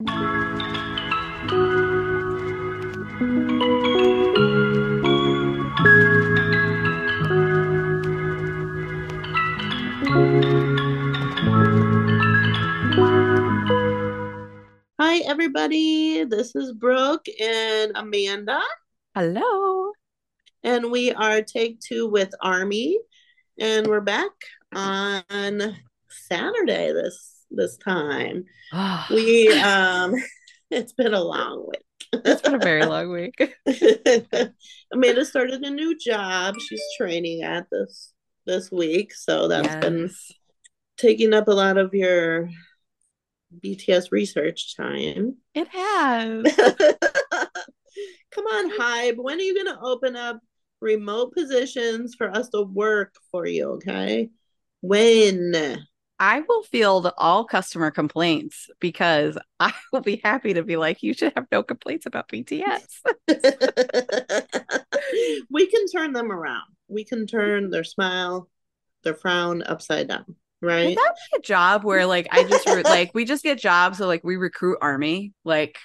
Hi, everybody. This is Brooke and Amanda, Hello. and we are take two with Army, and we're back on Saturday this this time. We um, it's been a long week. it's been a very long week. Amanda started a new job. She's training at this this week, so that's been taking up a lot of your BTS research time. It has. Come on, Hybe. When are you going to open up remote positions for us to work for you? Okay. When? I will field all customer complaints because I will be happy to be like, you should have no complaints about BTS. we can turn them around. We can turn their smile, their frown upside down, Would right? that be a job where like I just re- like we just get jobs so like we recruit army like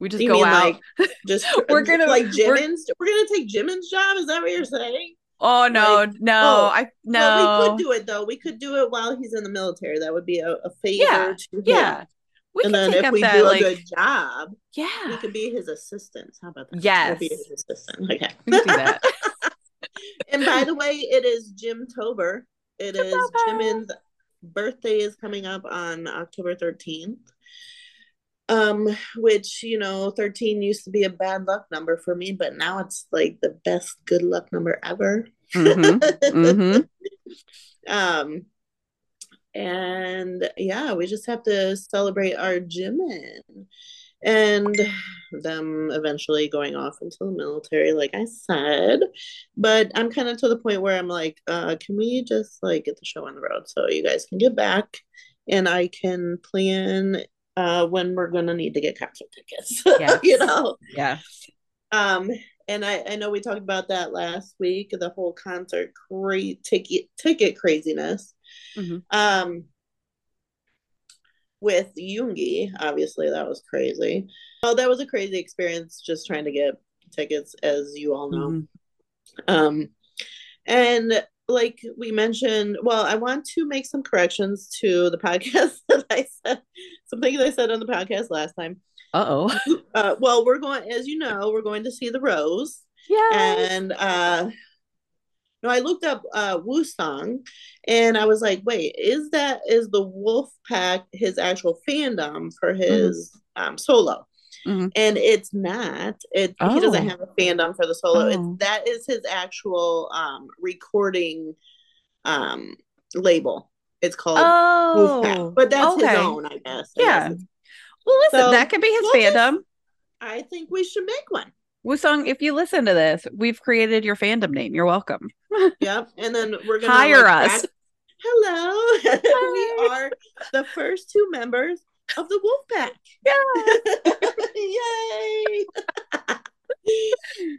we just You go mean out. like just We're gonna- like we're- Jimin's? We're, gonna take Jimin's job. Is that what you're saying? Oh no, like, no, oh, I But we could do it though. We could do it while he's in the military. That would be a, a favor Yeah, to him. yeah. We and then if we that do like a good job, yeah, we could be his assistants. How about that? Yes. We'll be his assistant. Okay. We do that. and by the way, it is Jim Tober. It is Tober. Jimin's birthday is coming up on October 13th. Um, which you know, 13 used to be a bad luck number for me, but now it's like the best good luck number ever. Mhm, mhm. Um, and yeah, we just have to celebrate our Jimin and them eventually going off into the military, like I said. But I'm kind of to the point where I'm like, uh, can we just like get the show on the road so you guys can get back and I can plan uh when we're gonna need to get concert tickets, Yes. you know? Yeah. Um, and I, I know we talked about that last week, the whole concert cra- ticket ticket craziness. Mhm. Um, with Yoongi, obviously that was crazy. Oh, that was a crazy experience just trying to get tickets, as you all know. Mhm. Um, and like we mentioned, well, I want to make some corrections to the podcast that I said, some things I said on the podcast last time. Uh-oh. Uh, well, we're going, as you know, we're going to see the Rose, Yes. and uh, no, I looked up uh, Woosung, and I was like, wait, is that is the Wolf Pack his actual fandom for his um, solo? Mhm. And it's not. It he doesn't Oh. have a fandom for the solo. Oh. It's that is his actual um, recording um, label. It's called Oh, but that's his own, I guess. I Yeah. guess Well, listen, So, that could be his we'll fandom. I think we should make one. Woosung, if you listen to this, we've created your fandom name. You're welcome. Yep. And then we're gonna Hire like, us. act- Hello. we are the first two members of the Wolf Pack. Yeah. Yay.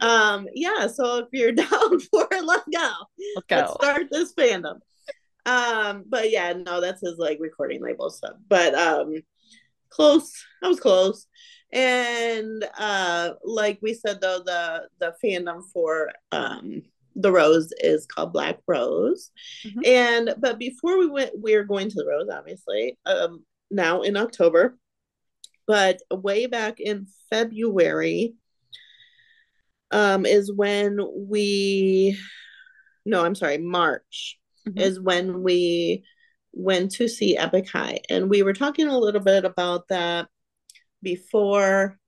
um, yeah, so if you're down for it, let's go. Let's Let's start this fandom. Um, but yeah, no, that's his like recording label stuff. But um close. I was close. And uh like we said though, the the fandom for um the rose is called Black Rose. Mhm. And but before we went, we are going to the rose, obviously, um now in October. But way back in February, um, is when we no, I'm sorry, March Mhm. is when we went to see Epik High. And we were talking a little bit about that before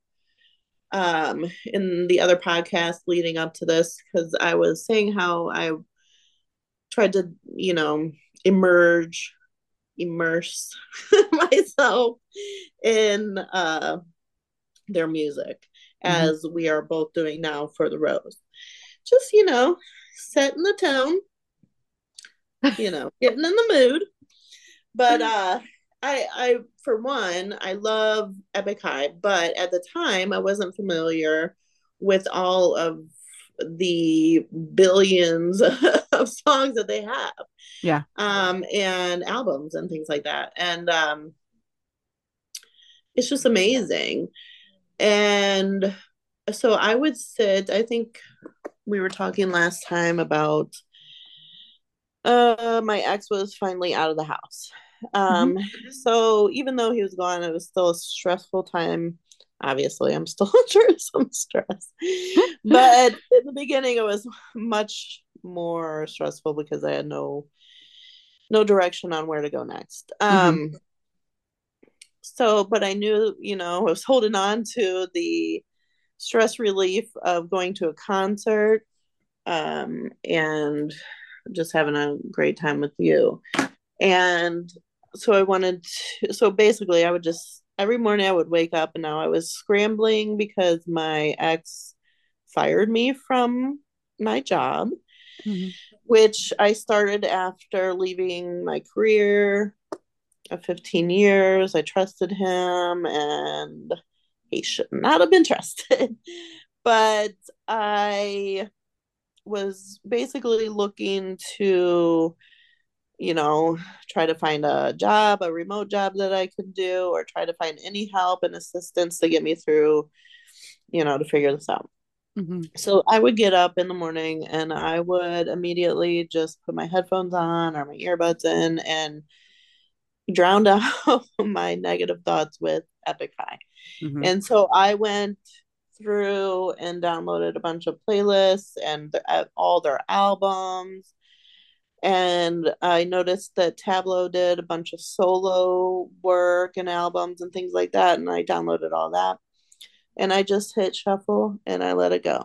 um in the other podcast leading up to this because I was saying how I tried to, you know, emerge immerse myself in uh their music Mhm. as we are both doing now for the rose just you know setting the tone you know getting in the mood. But uh i i for one i love epik high but at the time i wasn't familiar with all of the billions of songs that they have Yeah. um and albums and things like that and um it's just amazing. And so I would sit, I think we were talking last time about uh my ex was finally out of the house. Um mm-hmm. so even though he was gone, it was still a stressful time. Obviously, I'm still under some stress. but in the beginning it was much more stressful because I had no no direction on where to go next. Mm-hmm. Um mm-hmm. so but I knew, you know, I was holding on to the stress relief of going to a concert um, and just having a great time with you. And so I wanted to, so basically, I would just every morning I would wake up and now I was scrambling because my ex fired me from my job, mm-hmm. which I started after leaving my career of 15 years. I trusted him and he should not have been trusted. but I was basically looking to, you know, try to find a job, a remote job that I could do, or try to find any help and assistance to get me through, you know, to figure this out. Mm-hmm. So I would get up in the morning and I would immediately just put my headphones on or my earbuds in and drown out my negative thoughts with Epik High. Mm-hmm. And so I went through and downloaded a bunch of playlists and the, all their albums. And I noticed that Tablo did a bunch of solo work and albums and things like that. And I downloaded all that. And I just hit shuffle and I let it go.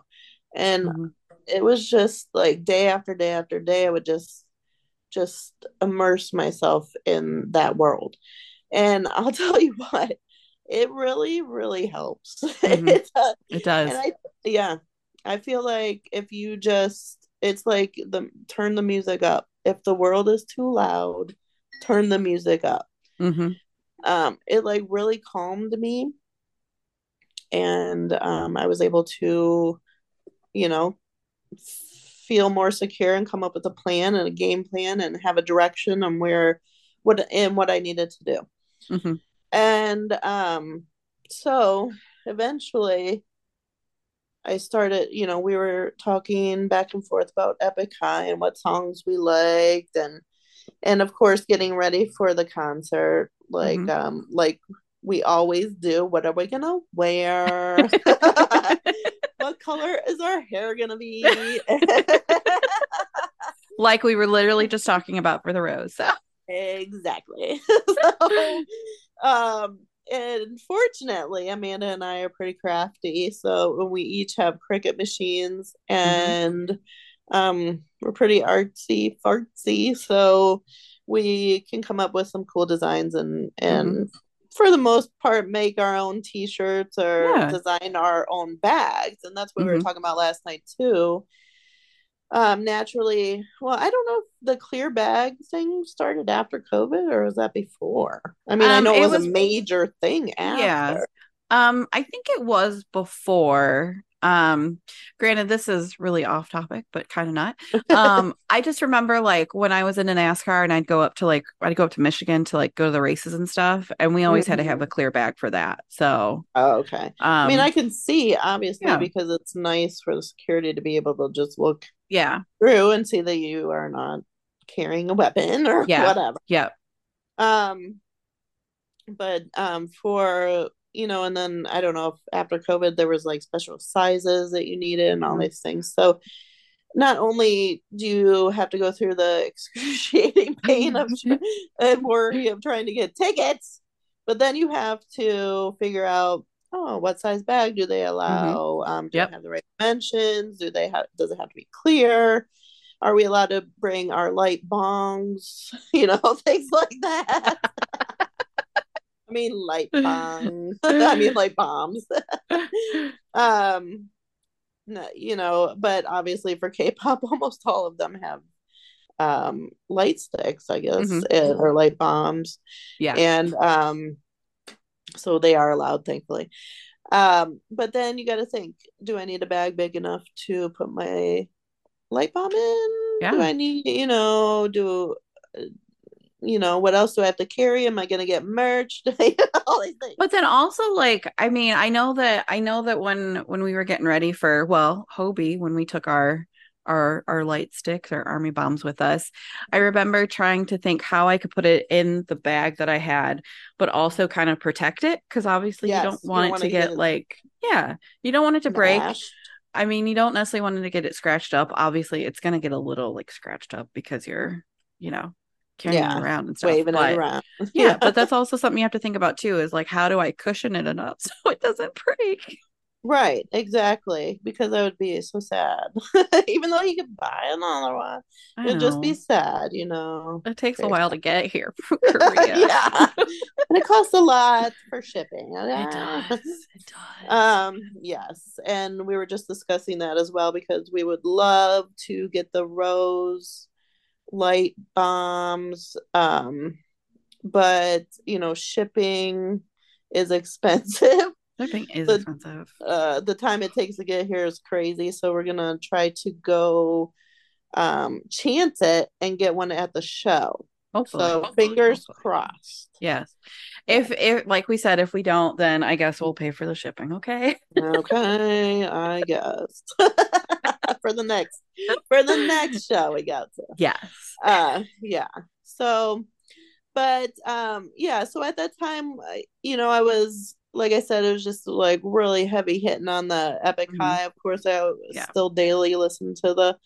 And mm-hmm. it was just like day after day after day, I would just just immerse myself in that world. And I'll tell you what, it really really helps mm-hmm. it, it does I, yeah i feel like if you just it's like the turn the music up if the world is too loud turn the music up mm-hmm. um it like really calmed me and um i was able to you know feel more secure and come up with a plan and a game plan and have a direction on where what and what i needed to do mm-hmm and um so eventually I started, you know, we were talking back and forth about Epik High and what songs we liked and and of course getting ready for the concert like mm-hmm. um like we always do. What are we gonna wear? what color is our hair gonna be? like we were literally just talking about for the rose. So. Exactly. so, um, and fortunately, Amanda and I are pretty crafty, so we each have Cricut machines, mm-hmm. and mm-hmm. um, we're pretty artsy fartsy, so we can come up with some cool designs and and mm-hmm. For the most part make our own t-shirts or yeah. design our own bags and that's what mm-hmm. we were mm-hmm. talking about last night too um, naturally, well, I don't know if the clear bag thing started after COVID or was that before? I mean, um, I know it, it was, was, a major thing after. Yeah. Um, I think it was before. Um, granted, this is really off topic, but kind of not. Um, I just remember like when I was in a NASCAR and I'd go up to like I'd go up to Michigan to like go to the races and stuff, and we always mm-hmm. had to have mm-hmm. a clear bag for that. So, oh, okay. Um, I mean, I can see obviously yeah. because it's nice for the security to be able to just look yeah through and see that you are not carrying a weapon or yeah. whatever. Yeah. Um, but um, for you know, and then I don't know if after COVID there was like special sizes that you needed and all mm-hmm. these things. So not only do you have to go through the excruciating pain of and worry of trying to get tickets, but then you have to figure out oh what size bag do they allow mm-hmm. um do yep. they have the right dimensions do they have does it have to be clear are we allowed to bring our light bongs you know things like that I mean, light bombs. I mean, light bombs. um, you know, but obviously for K-pop, almost all of them have um light sticks, I guess, mm-hmm. Eh, or light bombs. Yeah, and um, so they are allowed, thankfully. Um, but then you got to think: Do I need a bag big enough to put my light bomb in? Yeah. Do I need, you know, do you know, what else do I have to carry? Am I going to get merch? All these things. But then also like I mean, I know that I know that when when we were getting ready for well, Hobie when we took our our our light sticks or army bombs with us i remember trying to think how i could put it in the bag that i had but also kind of protect it because obviously yes, you don't want you it to get, get like yeah you don't want it to break i mean you don't necessarily want it to get it scratched up obviously it's going to get a little like scratched up because you're you know carrying yeah, around and stuff waving but, it around yeah but that's also something you have to think about too is like how do i cushion it enough so it doesn't break Right, exactly. Because I would be so sad. Even though you could buy another one, it'd just be sad, you know. It takes a while to get here from Korea. yeah. and it costs a lot for shipping. It does. It does. Um, yes. And we were just discussing that as well because we would love to get the rose light bombs. Um, but you know, shipping is expensive. Shipping is the, expensive. Uh, the time it takes to get here is crazy. So we're gonna try to go um chance it and get one at the show. Hopefully. So hopefully, fingers hopefully. crossed. Yes. If if like we said, if we don't, then I guess we'll pay for the shipping. Okay. okay, I guess. for the next for the next show we got to. Yes. Uh yeah. So but um yeah, so at that time you know, I was like I said, it was just like really heavy hitting on the epic mm-hmm. high. Of course, I yeah. still daily listen to the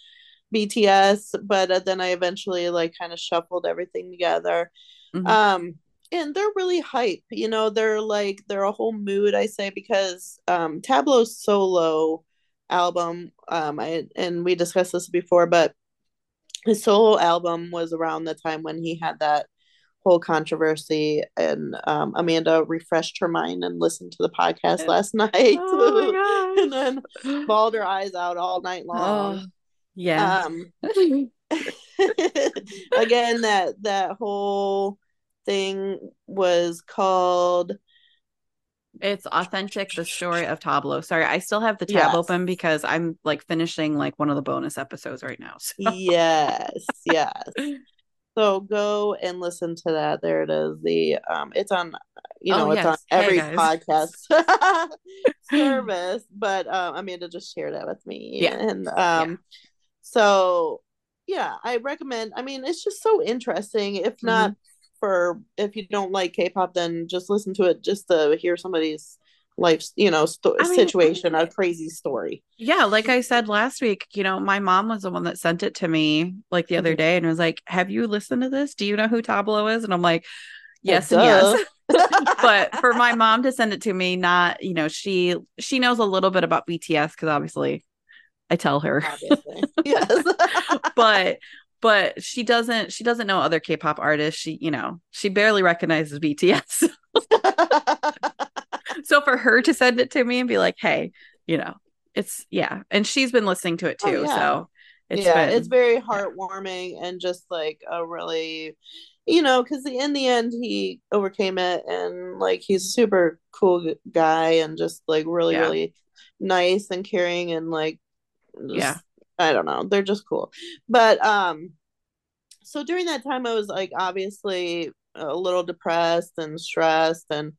BTS, but uh, then I eventually like kind of shuffled everything together. Mm-hmm. Um, and they're really hype. You know, they're like they're a whole mood. I say because um, tablo solo album, um, I and we discussed this before, but his solo album was around the time when he had that whole controversy and um, amanda refreshed her mind and listened to the podcast last night. Oh and then bawled her eyes out all night long. oh, yeah. Um, again that that whole thing was called it's authentic the story of tablo sorry i still have the tab yes. open because i'm like finishing like one of the bonus episodes right now so. yes yes so go and listen to that. There it is. The um it's on you know, oh, it's yes. on every hey, podcast service. But um Amanda just shared that with me. Yeah. And um yeah. so yeah, I recommend I mean it's just so interesting. If not mm-hmm. For if you don't like K pop, then just listen to it just to hear somebody's life you know sto- mean, situation a crazy story. Yeah like i said last week you know my mom was the one that sent it to me like the other mm-hmm. day and was like have you listened to this? Do you know who tablo is? And i'm like yes and yes. But for my mom to send it to me not you know she she knows a little bit about bts because obviously i tell her. Yes. But but she doesn't she doesn't know other k-pop artists she you know she barely recognizes bts so for her to send it to me and be like, hey, you know, it's yeah. And she's been listening to it oh, too. Oh, yeah. So it's yeah, been, it's very heartwarming and just like a really you know, because in the end he overcame it and like he's a super cool guy and just like really, yeah. really nice and caring and like just, yeah. I don't know. They're just cool. But um so during that time I was like obviously a little depressed and stressed and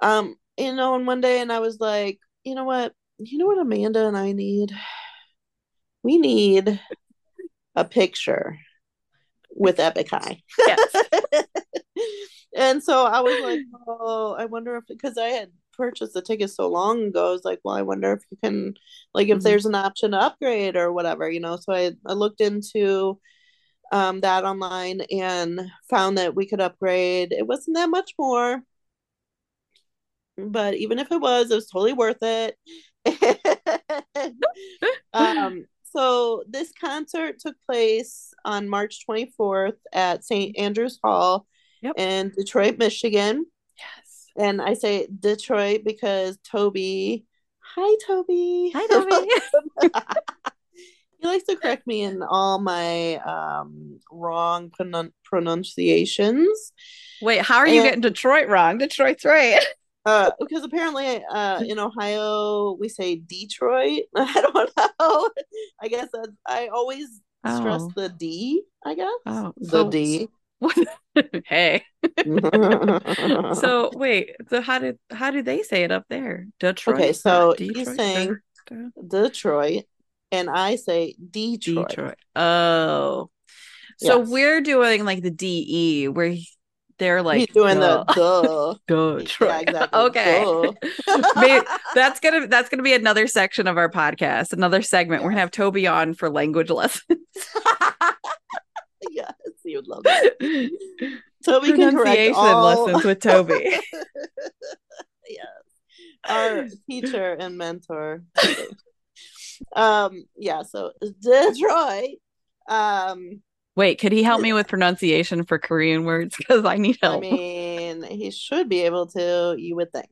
um you know, and one day, and I was like, you know what? You know what Amanda and I need? We need a picture with Epik High. Yes. and so I was like, oh, I wonder if because I had purchased the ticket so long ago, I was like, well, I wonder if you can like if mm-hmm. there's an option to upgrade or whatever, you know. So I, I looked into um, that online and found that we could upgrade. It wasn't that much more but even if it was, it was totally worth it. um, so this concert took place on March 24th at St. Andrews Hall yep. in Detroit, Michigan. Yes. And I say Detroit because Toby, hi Toby. Hi Toby. he likes to correct me in all my um, wrong pronun- pronunciations. Wait, how are you getting Detroit wrong? Detroit's right. Uh, because apparently, uh, in Ohio we say Detroit. I don't know. I guess I always stress oh. the D. I guess oh, the D. hey. so wait, so how did how did they say it up there? Detroit. okay, so Detroit? he's saying De- Detroit, and I say Detroit. Detroit. Oh. So Yes. we're doing like the DE where he- they're like he's doing duh. the duh. Detroit. Yeah, exactly. okay. Duh. That's gonna that's gonna be another section of our podcast, another segment. We're gonna have Toby on for language lessons. yes, you would love that. Toby can correct Pronunciation all. lessons with Toby. yes, our teacher and mentor. um, yeah. So Detroit. Um, Wait, could he help me with pronunciation for Korean words? Because I need help. I mean, he should be able to. You would think.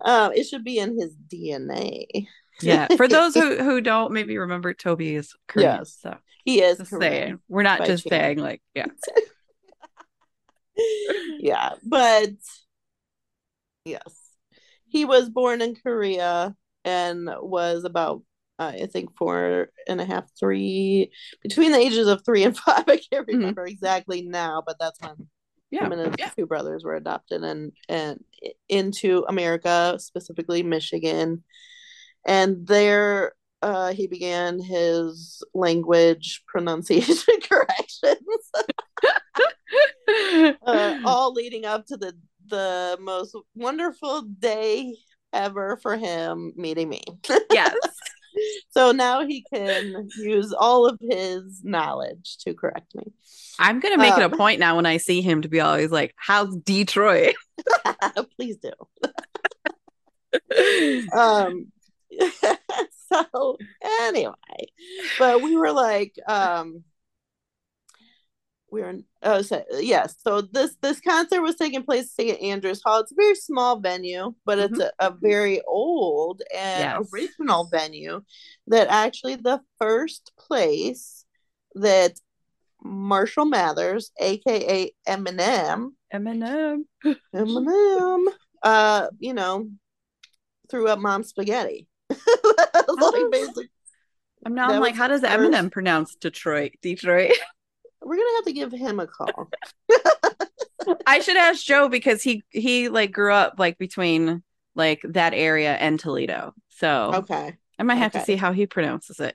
um, it should be in his DNA. Yeah. For those who, who don't maybe remember Toby is Korean. Yes. So He is just saying. We're not just chance. saying like, yeah. yeah, but yes, he was born in Korea and was about, uh, I think, four and a half, three, between the ages of three and five. I can't remember exactly now, but that's when Mm-hmm. Yeah. him and his yeah. two brothers were adopted and and into America, specifically Michigan, and there. Uh, he began his language pronunciation corrections. uh, all leading up to the the most wonderful day ever for him meeting me. yes. so now he can use all of his knowledge to correct me. I'm gonna make it a Um, point now when I see him to be always like, "How's Detroit?" Please do. um so anyway but we were like um we were in, oh so yes so this this concert was taking place at st andrews hall it's a very small venue but it's a, a very old and Yes. original venue that actually the first place that marshall mathers aka eminem Eminem. Eminem, uh, you know, threw up mom spaghetti. Like Oh. basic. I'm now. I'm like, how does first- Eminem pronounce Detroit? Detroit. We're gonna have to give him a call. I should ask Joe because he he like grew up like between like that area and Toledo. So Okay. I might have to see how he pronounces it.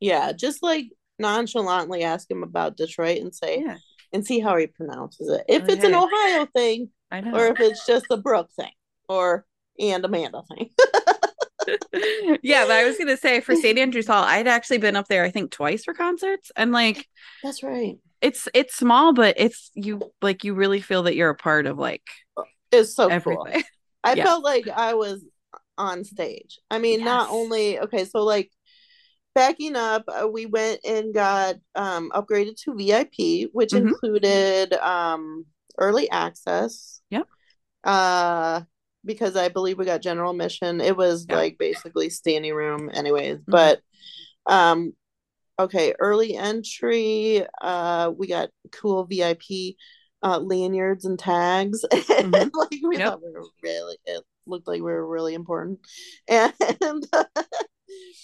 Yeah, just like nonchalantly ask him about Detroit and say Yeah, and see how he pronounces it. If Like, it's an. Ohio thing, or if it's just a Brooke thing, or and Amanda thing. yeah, but I was gonna say for St. Andrews Hall, I'd actually been up there I think twice for concerts, and like That's right. it's it's small, but it's you like you really feel that you're a part of like It's so cool. I Yeah. felt like I was on stage. I mean, not only okay, so like backing up, uh, we went and got um upgraded to VIP, which Mhm. included um early access. Yep. Uh because I believe we got general admission. It was Yeah. like basically standing room anyways, Mhm. but um okay, early entry, uh we got cool VIP uh lanyards and tags and Mhm. like we Yep. thought we were really it looked like we were really important and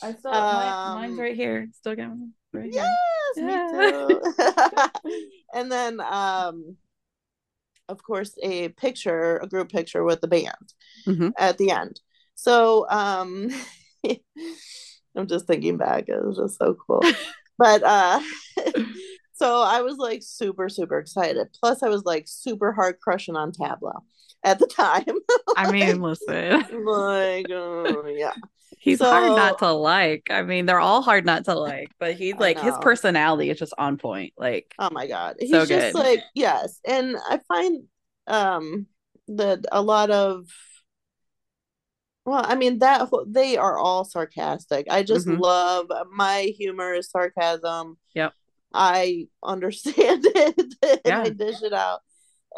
I saw Um, mine's right here. Still got one right here. yes Yeah. me too and then um of course a picture a group picture with the band Mhm. at the end. So um i'm just thinking back it was just so cool. But uh so i was like super super excited. Plus i was like super hard crushing on tablo at the time. I mean, listen, like oh yeah he's hard not to like. I mean, they're all hard not to like, but he's like his personality is just on point. Like, Oh my god. He's So just good. like yes. And I find um that a lot of well, I mean that they are all sarcastic. I just Mhm. love my humor is sarcasm. Yep. I understand it and Yeah. I dish it out.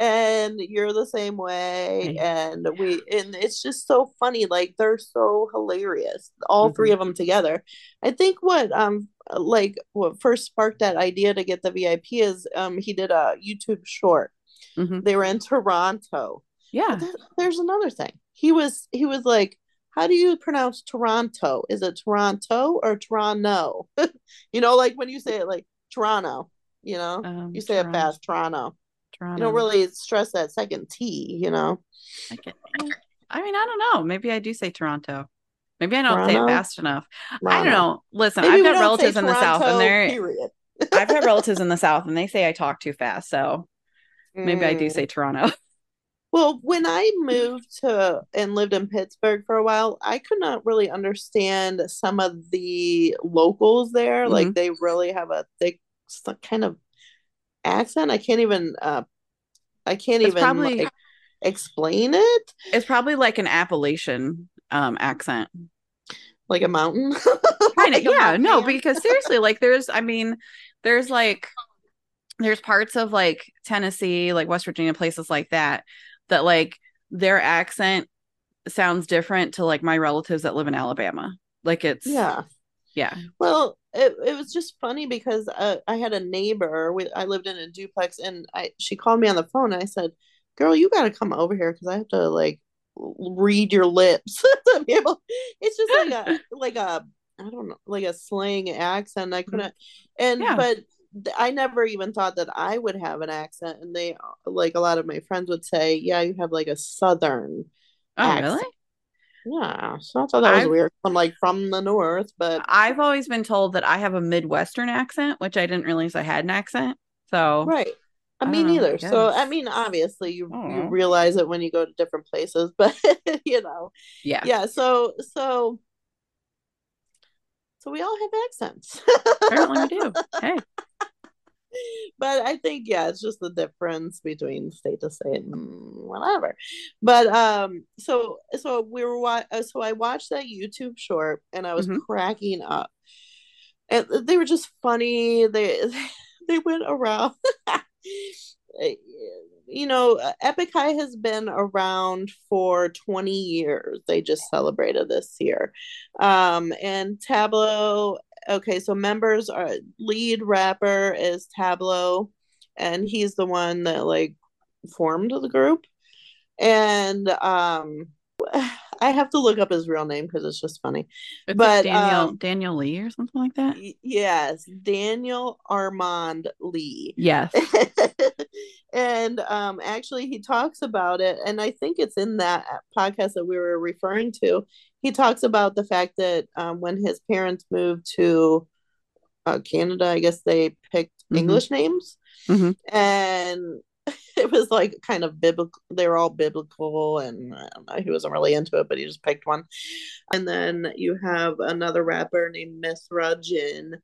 And you're the same way. And we and it's just so funny. Like they're so hilarious. All three Mm-hmm. of them together. I think what um like what first sparked that idea to get the VIP is um he did a YouTube short. Mhm. They were in Toronto. yeah, that- there's another thing. He was he was like, how do you pronounce Toronto? Is it Toronto or Toronto? you know, like when you say it like Toronto. You know, Um, you say it fast, Toronto. Toronto. You don't really stress that second T. You know, I, get, I mean, I don't know. Maybe I do say Toronto. Maybe I don't say it fast enough. I don't know. Listen, Maybe I've got relatives in the South, and they're period. I've got relatives in the South, and they say I talk too fast. So maybe I do Mm. say Toronto. Well, when I moved to and lived in Pittsburgh for a while, I could not really understand some of the locals there. Mm-hmm. Like they really have a thick kind of accent. I can't even uh I can't It's even probably- like explain it It's probably like an Appalachian um accent. like a mountain. Kind Like of, a yeah. No, because seriously, like there's, I mean, there's like, there's parts of like Tennessee, like West Virginia, places like that, that like their accent sounds different to like my relatives that live in Alabama. Like it's, Yeah. Yeah. Well, it, it was just funny because uh, I had a neighbor. With, I lived in a duplex, and I she called me on the phone. And I said, "Girl, you got to come over here because I have to like read your lips to be able." It's just like a like a I don't know like a slang accent. I couldn't, and Yeah. but I never even thought that I would have an accent. And they like a lot of my friends would say, "Yeah, you have like a southern." Oh, accent. really? Yeah, so I thought that was I've- weird. I'm like from the north, but I've always been told that I have a Midwestern accent, which I didn't realize I had an accent. So, Right. I I mean, don't I neither. So, I mean, obviously, you I you oh. realize it when you go to different places, but you know, yeah. yeah. So, so, so we all have accents. Apparently we do. Hey. but I think yeah, it's just the difference between state to state and whatever. But um, so so we were wa- uh, so I watched that YouTube short and I was Mhm. cracking up, and they were just funny. They they went around. you know, Epik High has been around for 20 years. They just celebrated this year. Um, and Tablo, okay, so members are lead rapper is Tablo, and he's the one that like formed the group. And um I have to look up his real name because it's just funny. It's But, like Daniel um, Daniel Lee or something like that. Yes, Daniel Armand Lee. Yes. and um actually he talks about it and i think it's in that podcast that we were referring to he talks about the fact that um, when his parents moved to uh, canada i guess they picked Mhm. english names Mhm. and it was like kind of biblical they were all biblical and i don't know he wasn't really into it but he just picked one and then you have another rapper named mithra jin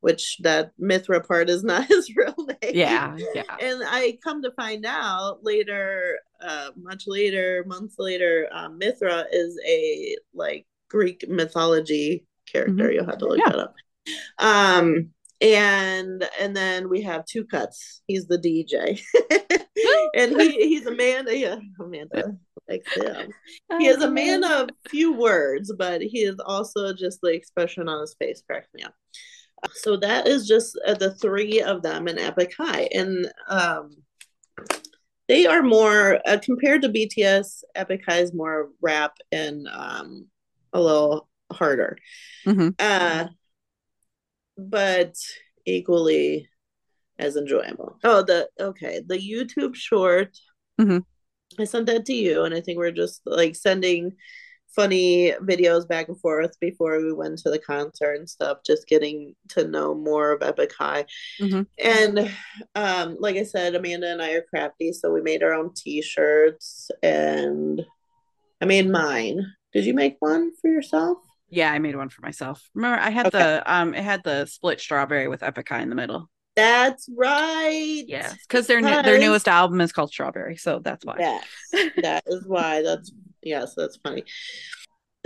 which that mithra part is not his real name Yeah. Yeah. and I come to find out later, uh, much later, months later, um, Mithra is a like Greek mythology character. Mhm. You'll have to look Yeah. that up. Um, and and then we have Tukutz. He's the DJ, and he he's a man. Yeah, Amanda likes him. He is a man of few words, but he is also just the expression on his face cracks me up. So that is just uh, the three of them in Epik High, and um, they are more uh, compared to BTS. Epik High is more rap and um, a little harder, Mhm. uh, but equally as enjoyable. Oh, the okay, the YouTube short. Mhm. I sent that to you, and I think we're just like sending funny videos back and forth before we went to the concert and stuff, just getting to know more of Epik High. Mhm. And um, like I said, Amanda and I are crafty, so we made our own t-shirts and I made mine. Did you make one for yourself? Yeah, I made one for myself. Remember, I had Okay. the um, it had the split strawberry with Epik High in the middle. That's right. Yes, because their new, their newest album is called Strawberry, so that's why. Yes, that is why. That's yes, that's funny.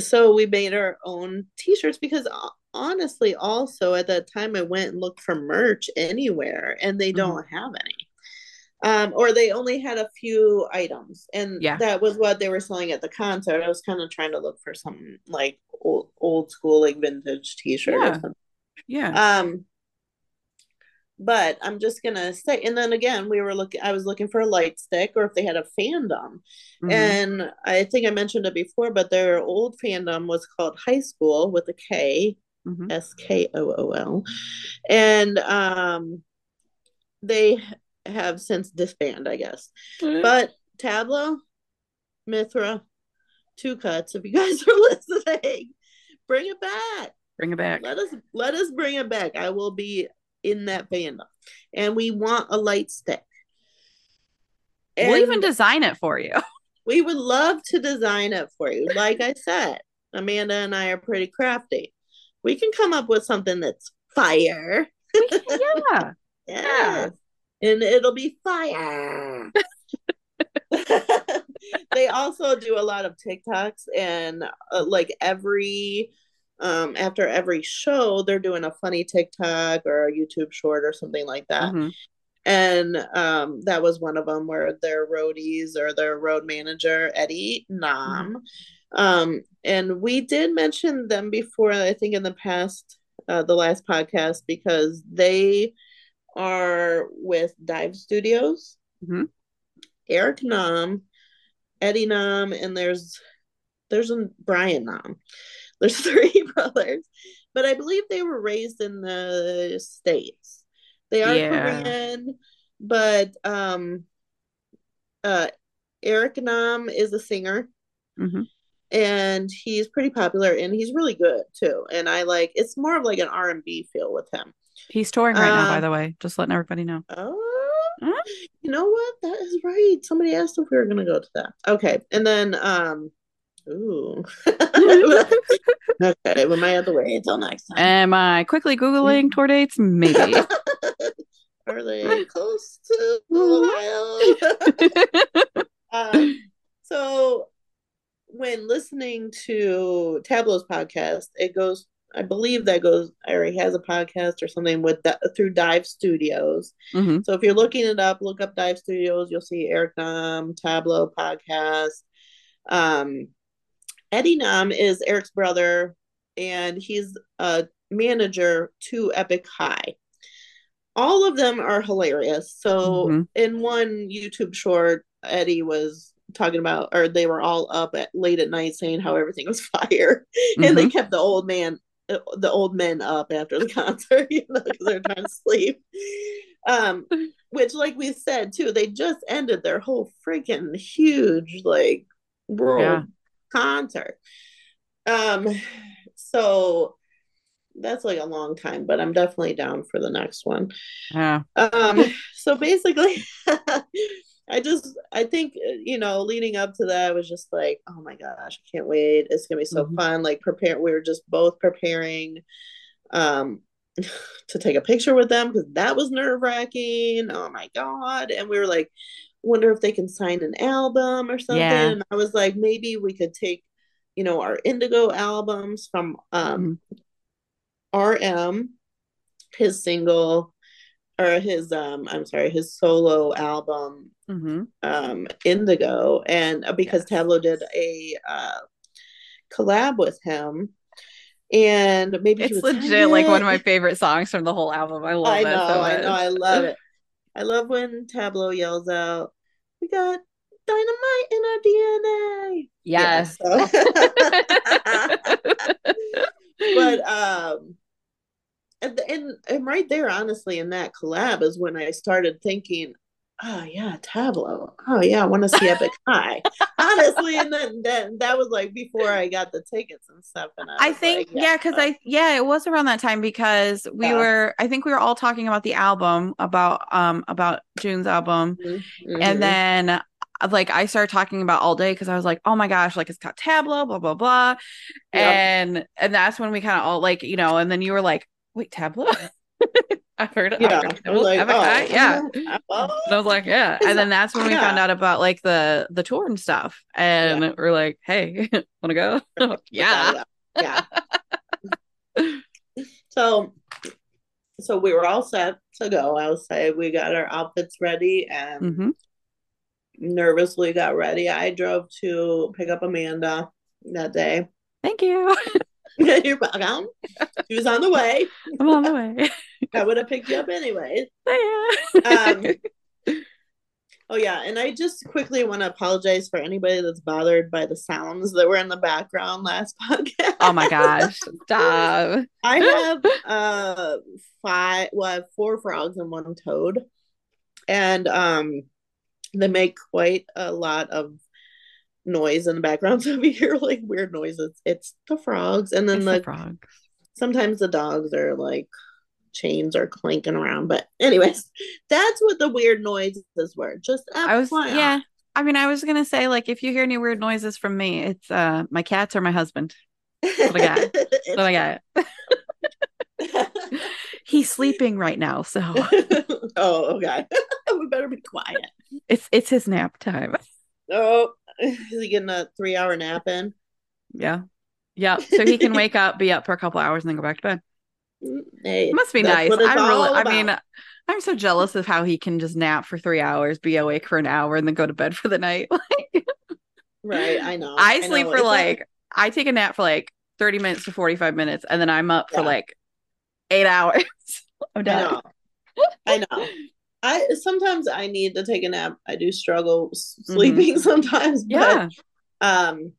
So we made our own t-shirts because uh, honestly, also at that time I went and looked for merch anywhere and they Mhm. don't have any. Um, or they only had a few items, and Yeah. that was what they were selling at the concert. I was kind of trying to look for some like old, old school, like vintage t-shirt Yeah. Yeah. Um, but I'm just gonna say, and then again, we were looking. I was looking for a light stick, or if they had a fandom. Mhm. And I think I mentioned it before, but their old fandom was called High School with a K, Mhm. S K O O L, and um, they have since disbanded, I guess. But Tablo, Mithra, Tukutz, if you guys are listening, bring it back. Bring it back. Let us let us bring it back. I will be in that fandom. And we want a light stick. we'll even design it for you. we would love to design it for you. Like I said, Amanda and I are pretty crafty. We can come up with something that's fire. yeah. Yes. And it'll be fire. they also do a lot of TikToks and uh, like every um after every show they're doing a funny TikTok or a YouTube short or something like that. Mhm. And um that was one of them where their roadies or their road manager Eddie Nam. Um and we did mention them before I think in the past uh the last podcast because they are with Dive Studios. Mhm. Eric Nam, Eddie Nam, and there's there's a Brian Nam. There's three brothers, but I believe they were raised in the states. They are Yeah. Korean, but um, uh, Eric Nam is a singer, Mhm. and he's pretty popular, and he's really good too. And I like it's more of like an R and B feel with him. He's touring right now, by Uh, the way. Just letting everybody know. Oh, Huh? you know what? That is right. Somebody asked if we were gonna go to that. Okay, and then um, ooh, okay, we might have to wait until next time. Am I quickly Googling tour dates? Maybe. Are they close to Ohio? um, so when listening to Tablo's podcast, it goes. I believe that goes. Or he has a podcast or something with that through Dive Studios. hmm So if you're looking it up, look up Dive Studios. You'll see Eric Nam, Tablo podcast. Um, Eddie Nam is Eric's brother, and he's a manager to Epik High. All of them are hilarious. So Mhm. in one YouTube short, Eddie was talking about, or they were all up at late at night saying how everything was fire, and they kept the old man, the old men up after the concert, you know, because they're trying to sleep. Um, which, like we said too, they just ended their whole freaking huge like world Yeah. concert. Um, so that's like a long time, but I'm definitely down for the next one. Yeah. Um, so basically, I just I think uh, you know leading up to that I was just like, oh my gosh, I can't wait! It's gonna be so Mhm. fun. Like prepare, we were just both preparing, um, to take a picture with them because that was nerve wracking. Oh my god! And we were like, wonder if they can sign an album or something. Yeah. And I was like, maybe we could take, you know, our Indigo albums from um RM, his single or his um I'm sorry, his solo album hmm um Indigo and uh, because Yes. Tablo did a uh collab with him and maybe It's legit like one of my favorite songs from the whole album. I love I know, so I know, I love it. I love when Tablo yells out, "We got dynamite in our DNA." Yeah, Yes. so- but um and, and and right there honestly in that collab is when i started thinking oh yeah tablo. Oh yeah i want to see epic high. Honestly and then, then that was like before i got the tickets and stuff and i, I think like, yeah, because I yeah, it was around that time because we Yeah. were I think we were all talking about the album about um about June's album. Mhm, and then uh, like I started talking about all day because I was like, oh my gosh, like it's got Tablo, blah blah blah, Yep. and and that's when we kind of all like you know, and then you were like, wait, Tablo, I've heard, yeah I've heard I was like Epik High, oh yeah. oh, I was like, yeah. And then that's when we found out about like the the tour and stuff. And we're like, hey, wanna go? yeah. yeah so so we were all set to go I'll say we got our outfits ready and mm-hmm. nervously got ready. I drove to pick up Amanda that day. Thank you. You're welcome. She was on the way. I'm on the way. I would have picked you up anyways. Um, Oh yeah, and I just quickly want to apologize for anybody that's bothered by the sounds that were in the background last podcast. oh my gosh. Stop. I have uh five, well, I have four frogs and one toad and um, they make quite a lot of noise in the background. So we hear like weird noises, it's the frogs, and then the, the frog. sometimes the dogs are like chains are clanking around. But anyways, that's what the weird noises were. Just I was yeah. I mean, I was gonna say like if you hear any weird noises from me, it's uh my cats or my husband. what I got. It's- But I got. He's sleeping right now, so oh, okay. we better be quiet. it's it's his nap time. Oh, is he getting a three hour nap in? Yeah. Yeah. So he can wake up, be up for a couple hours, and then go back to bed. Hey, It must be nice. I'm really all I mean. I'm so jealous of how he can just nap for three hours, be awake for an hour, and then go to bed for the night. right. I know. I know. sleep for It's like I take a nap for like 30 minutes to 45 minutes, and then I'm up for like eight hours. I'm I know. I know. I sometimes I need to take a nap. I do struggle s- sleeping sometimes, but Mm-hmm. Yeah. um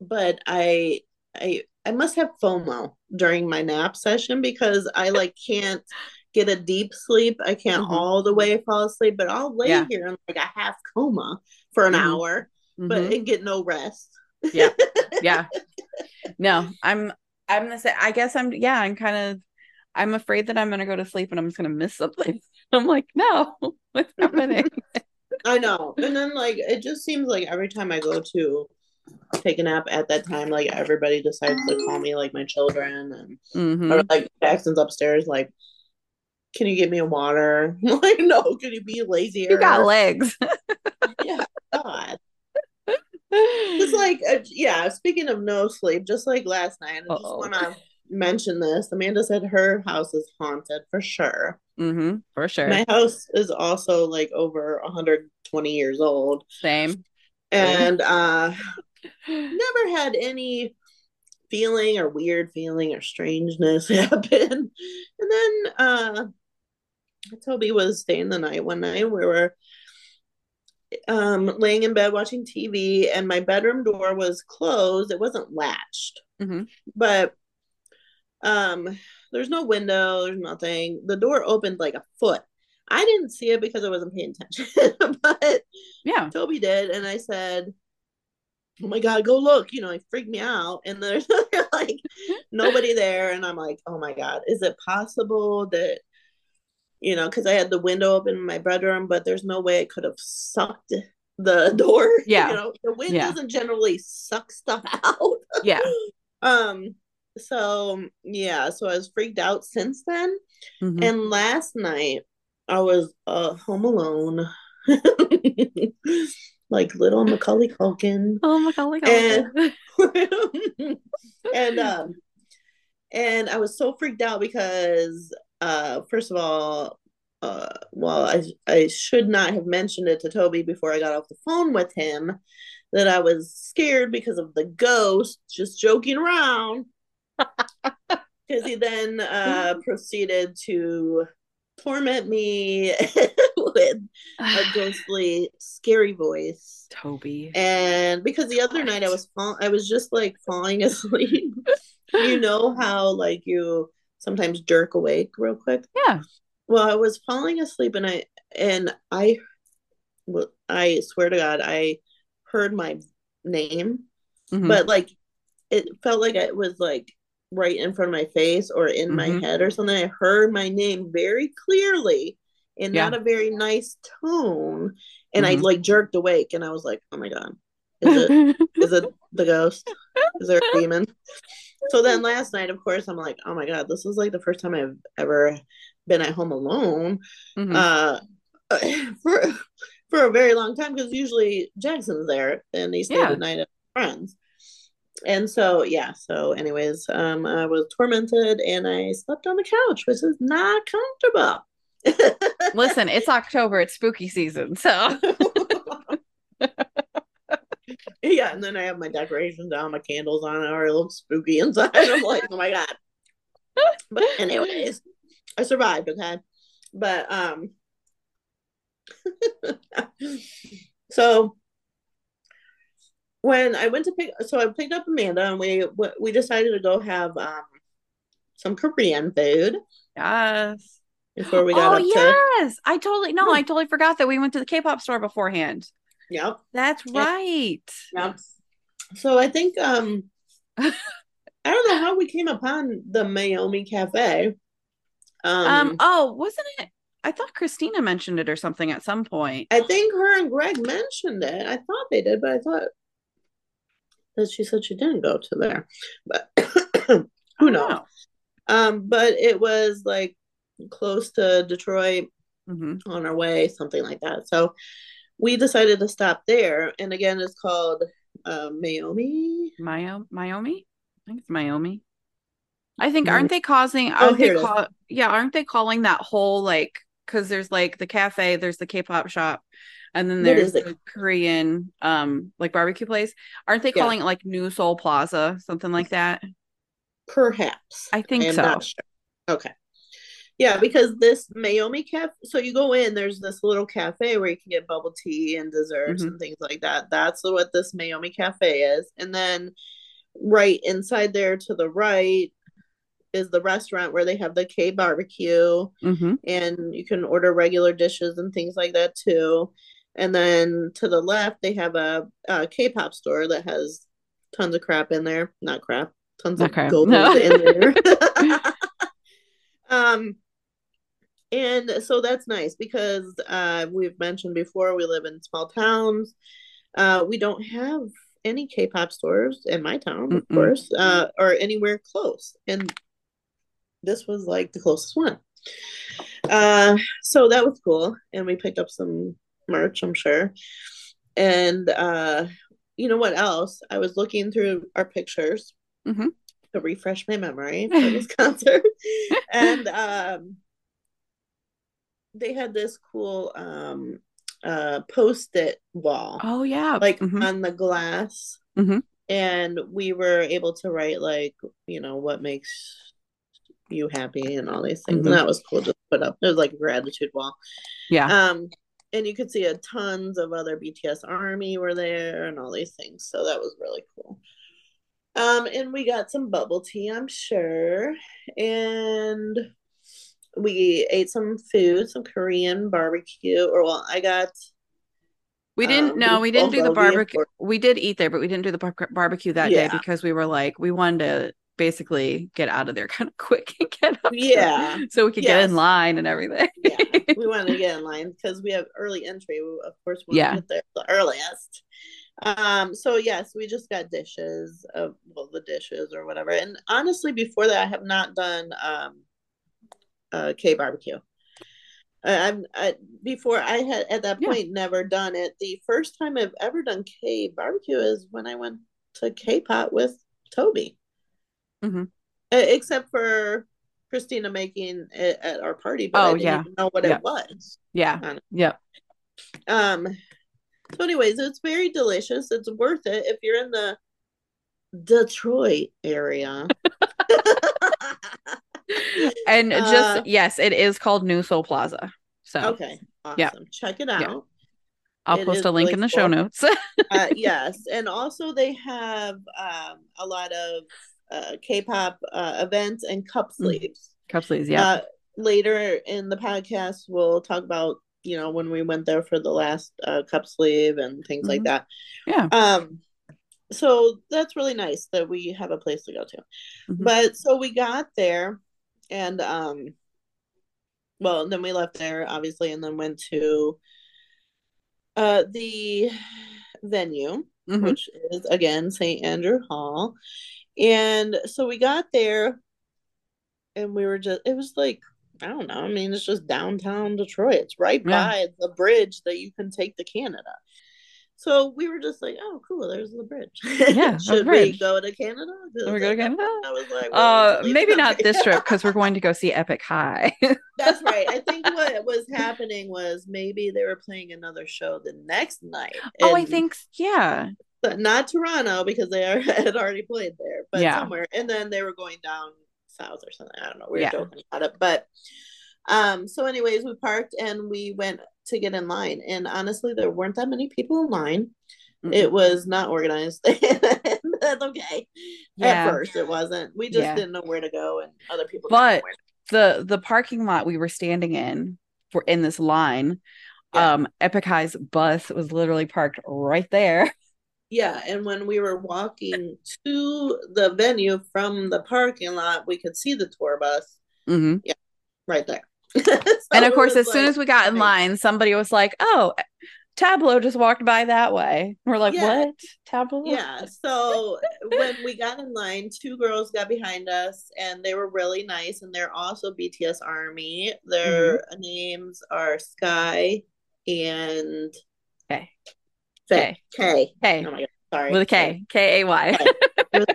but I I I must have FOMO during my nap session because I like can't get a deep sleep. I can't Mhm. all the way fall asleep, but I'll lay Yeah. here in like a half coma for an Mhm. hour, but Mhm. and get no rest. Yeah. yeah. No, I'm I'm the same. I guess I'm yeah, I'm kind of I'm afraid that I'm gonna go to sleep and I'm just gonna miss something. I'm like, no, what's happening? I know. And then like it just seems like every time I go to take a nap at that time, like everybody decides to call me like my children and Mhm. or like Jackson's upstairs, like, can you get me a water? Like, no, can you be lazier? You got legs. yeah, God. It's like, uh, yeah, speaking of no sleep, just like last night, I just want to mention this. Amanda said her house is haunted for sure. hmm for sure. My house is also like over 120 years old. Same. And uh never had any feeling or weird feeling or strangeness happen. And then uh Toby was staying the night one night. We were um laying in bed watching TV and my bedroom door was closed. It wasn't latched. Mhm. But um there's no window, there's nothing. The door opened like a foot. I didn't see it because I wasn't paying attention. but Yeah. Toby did, and I said, "Oh my god, go look!" You know, it freaked me out, and there's like nobody there, and I'm like, "Oh my god, is it possible that?" You know, because I had the window open in my bedroom, but there's no way it could have sucked the door. Yeah. you know, the wind Yeah. doesn't generally suck stuff out. Yeah. Um. So yeah, so I was freaked out since then. Mhm. And last night I was uh home alone. like little Macaulay Culkin. Oh Macaulay god. And- and um and I was so freaked out because uh first of all uh well I I should not have mentioned it to Toby before I got off the phone with him that I was scared because of the ghost just joking around because he then uh proceeded to torment me with a ghostly scary voice Toby. and because the other night I was fall- I was just like falling asleep. you know how like you sometimes jerk awake real quick. Yeah. Well, I was falling asleep and I and I well, I swear to God I heard my name, Mhm. but like it felt like it was like right in front of my face or in my Mhm. head or something. I heard my name very clearly in Yeah. not a very nice tone. And I Mhm. like jerked awake and I was like, oh my God, is it is it the ghost? Is there a demon? So then last night, of course, I'm like, oh my God, this is like the first time I've ever been at home alone Mhm. uh, for for a very long time because usually Jackson's there and he stayed Yeah. the night at friends. And so yeah, so anyways, um, I was tormented and I slept on the couch, which is not comfortable. Listen, it's October. It's spooky season. So yeah, and then I have my decorations on my candles on, it already looks spooky inside. I'm like, oh my god. But anyways, I survived, okay. But um so when I went to pick so I picked up Amanda and we we decided to go have um some Korean food. yes. before we got oh up to. yes, I totally no, I totally forgot that we went to the K-pop store beforehand. Yep. That's right. Yep. So I think um I don't know how we came upon the Mayomi Cafe. Um, Um. Oh, wasn't it? I thought Christina mentioned it or something at some point. I think her and Greg mentioned it. I thought they did, but I thought that she said she didn't go to there. But who Oh, knows? no. Um, but it was like close to Detroit Mhm. on our way, something like that. So we decided to stop there. And again, it's called uh. Myo- Myomi? I think it's Miami. I think aren't they causing Oh, aren't here they call yeah, aren't they calling that whole like because there's like the cafe, there's the K-pop shop, and then there's the Korean um like barbecue place. Aren't they Yeah. calling it like New Seoul Plaza, something like that? Perhaps. I think am so. sure. Okay. Yeah, because this Mayomi Cafe, so you go in, there's this little cafe where you can get bubble tea and desserts Mhm. and things like that. That's what this Mayomi Cafe is. And then right inside there to the right is the restaurant where they have the K barbecue hmm and you can order regular dishes and things like that too. And then to the left, they have a, a K-pop store that has tons of crap in there. Not crap, tons Not of crap. gold No. in there. um, and so that's nice because uh, we've mentioned before we live in small towns. Uh, we don't have any K-pop stores in my town, of Mm-mm. course, uh, or anywhere close. And this was like the closest one. Uh, so that was cool, and we picked up some merch, I'm sure. And uh, you know what else? I was looking through our pictures Mhm. to refresh my memory for this concert, and um, they had this cool um uh post-it wall, Oh yeah. like Mhm. on the glass, Mhm. and we were able to write like you know what makes you happy and all these things, Mhm. and that was cool to put up. It was like a gratitude wall. yeah. Um, and you could see a tons of other BTS Army were there and all these things. So that was really cool. Um, and we got some bubble tea, I'm sure. And we ate some food, some Korean barbecue. Or well, I got We didn't um, no, we didn't do the barbecue. We did eat there, but we didn't do the bar- barbecue that day because we were like we wanted to basically get out of there kind of quick and get up to- Yeah. so we could get in line and everything. yeah, we wanted to get in line because we have early entry. We, of course, want Yeah. get there the earliest. Um, so yes, we just got dishes of well, the dishes or whatever. And honestly, before that, I have not done um, uh, K barbecue. I'm I, before I had at that Yeah. point never done it. The first time I've ever done K barbecue is when I went to K pot with Toby. Mhm. Uh, except for Christina making it at our party, but I Oh, didn't yeah. even know what Yeah. it was. Yeah. Yep. Um, so, anyways, it's very delicious. It's worth it if you're in the Detroit area. And Uh, just yes, it is called New Seoul Plaza. So okay, awesome. Yeah. Check it Yeah. out. I'll it post a link really in the show notes. Uh, yes, and also they have um, a lot of uh, K-pop uh, events and cup sleeves. Cup sleeves, yeah. Uh, later in the podcast, we'll talk about you know when we went there for the last uh, cup sleeve and things like Mhm. that. yeah. Um, so that's really nice that we have a place to go to. Mhm. But so we got there, and um, well, and then we left there obviously, and then went to uh the venue, Mhm. which is again St. Andrew Hall, and so we got there, and we were just it was like. I don't know. I mean, it's just downtown Detroit. It's right Yeah. by the bridge that you can take to Canada. So we were just like, "Oh, cool! There's the bridge. Yeah, should we go to Canada? Should we go to Canada? I was like, Uh, "Well, we maybe not this trip because we're going to go see Epik High. That's right. I think what was happening was maybe they were playing another show the next night. oh, I think yeah. Not Toronto because they are, had already played there, but Yeah. somewhere. And then they were going down south or something. I don't know. We were Yeah. joking about it, but um. So, anyways, we parked and we went to get in line, and honestly, there weren't that many people in line. Mm-mm. It was not organized. That's okay. Yeah. At first, it wasn't. We just Yeah. didn't know where to go, and other people. But- didn't know where to the the parking lot we were standing in for in this line, Yeah. um, Epik High's bus was literally parked right there. Yeah, and when we were walking to the venue from the parking lot, we could see the tour bus hmm right there. and of course, as soon as we got in line, somebody was like, "Oh, Tablo just walked by that way." We're like, Yeah. "What? Tablo?" Yeah, so when we got in line, two girls got behind us and they were really nice and they're also BTS Army. Their Mm-hmm. names are Sky and Okay. Faye. K. K Oh my god, sorry. with a K, K A Y. K.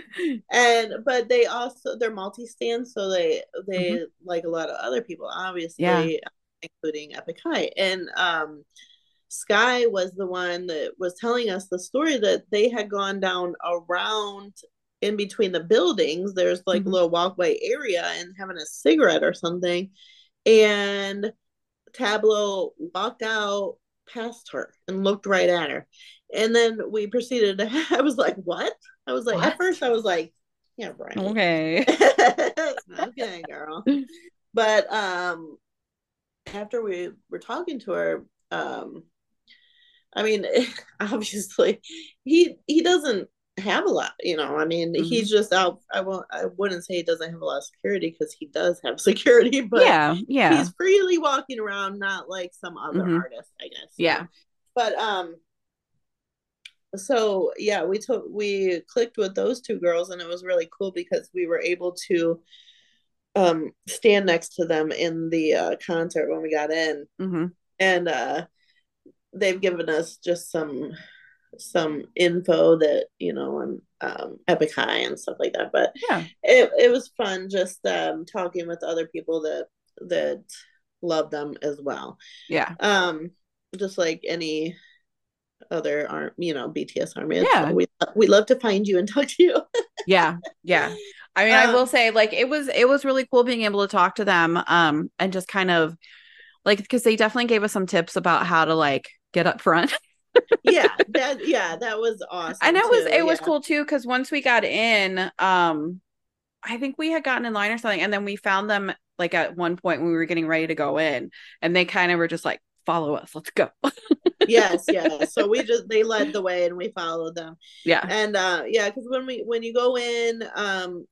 and but they also they're multi-stand so they they like a lot of other people obviously Mm-hmm. Yeah. including epik high and um sky was the one that was telling us the story that they had gone down around in between the buildings there's like Mhm. a little walkway area and having a cigarette or something and tablo walked out past her and looked right at her and then we proceeded i was like what i was like What? at first i was like yeah right Okay. okay girl but um after we were talking to her um i mean obviously he he doesn't have a lot you know i mean he's just out i won't i wouldn't say he doesn't have a lot of security because he does have security but yeah, yeah. he's freely walking around not like some other Mhm. artist i guess Yeah. but um so yeah we took we clicked with those two girls and it was really cool because we were able to um stand next to them in the uh, concert when we got in hmm and uh they've given us just some some info that you know on um epik high and stuff like that but Yeah. it, it was fun just um talking with other people that that love them as well Yeah. um just like any other arm you know bts army Yeah. we, we love to find you and talk to you Yeah. Yeah. I mean, I Um, will say like it was it was really cool being able to talk to them um and just kind of like because they definitely gave us some tips about how to like get up front. yeah that yeah that was awesome and it was too, it was cool too because once we got in um i think we had gotten in line or something and then we found them like at one point when we were getting ready to go in and they kind of were just like follow us let's go. Yes yes. So we just they led the way and we followed them. Yeah. And uh yeah because when we when you go in um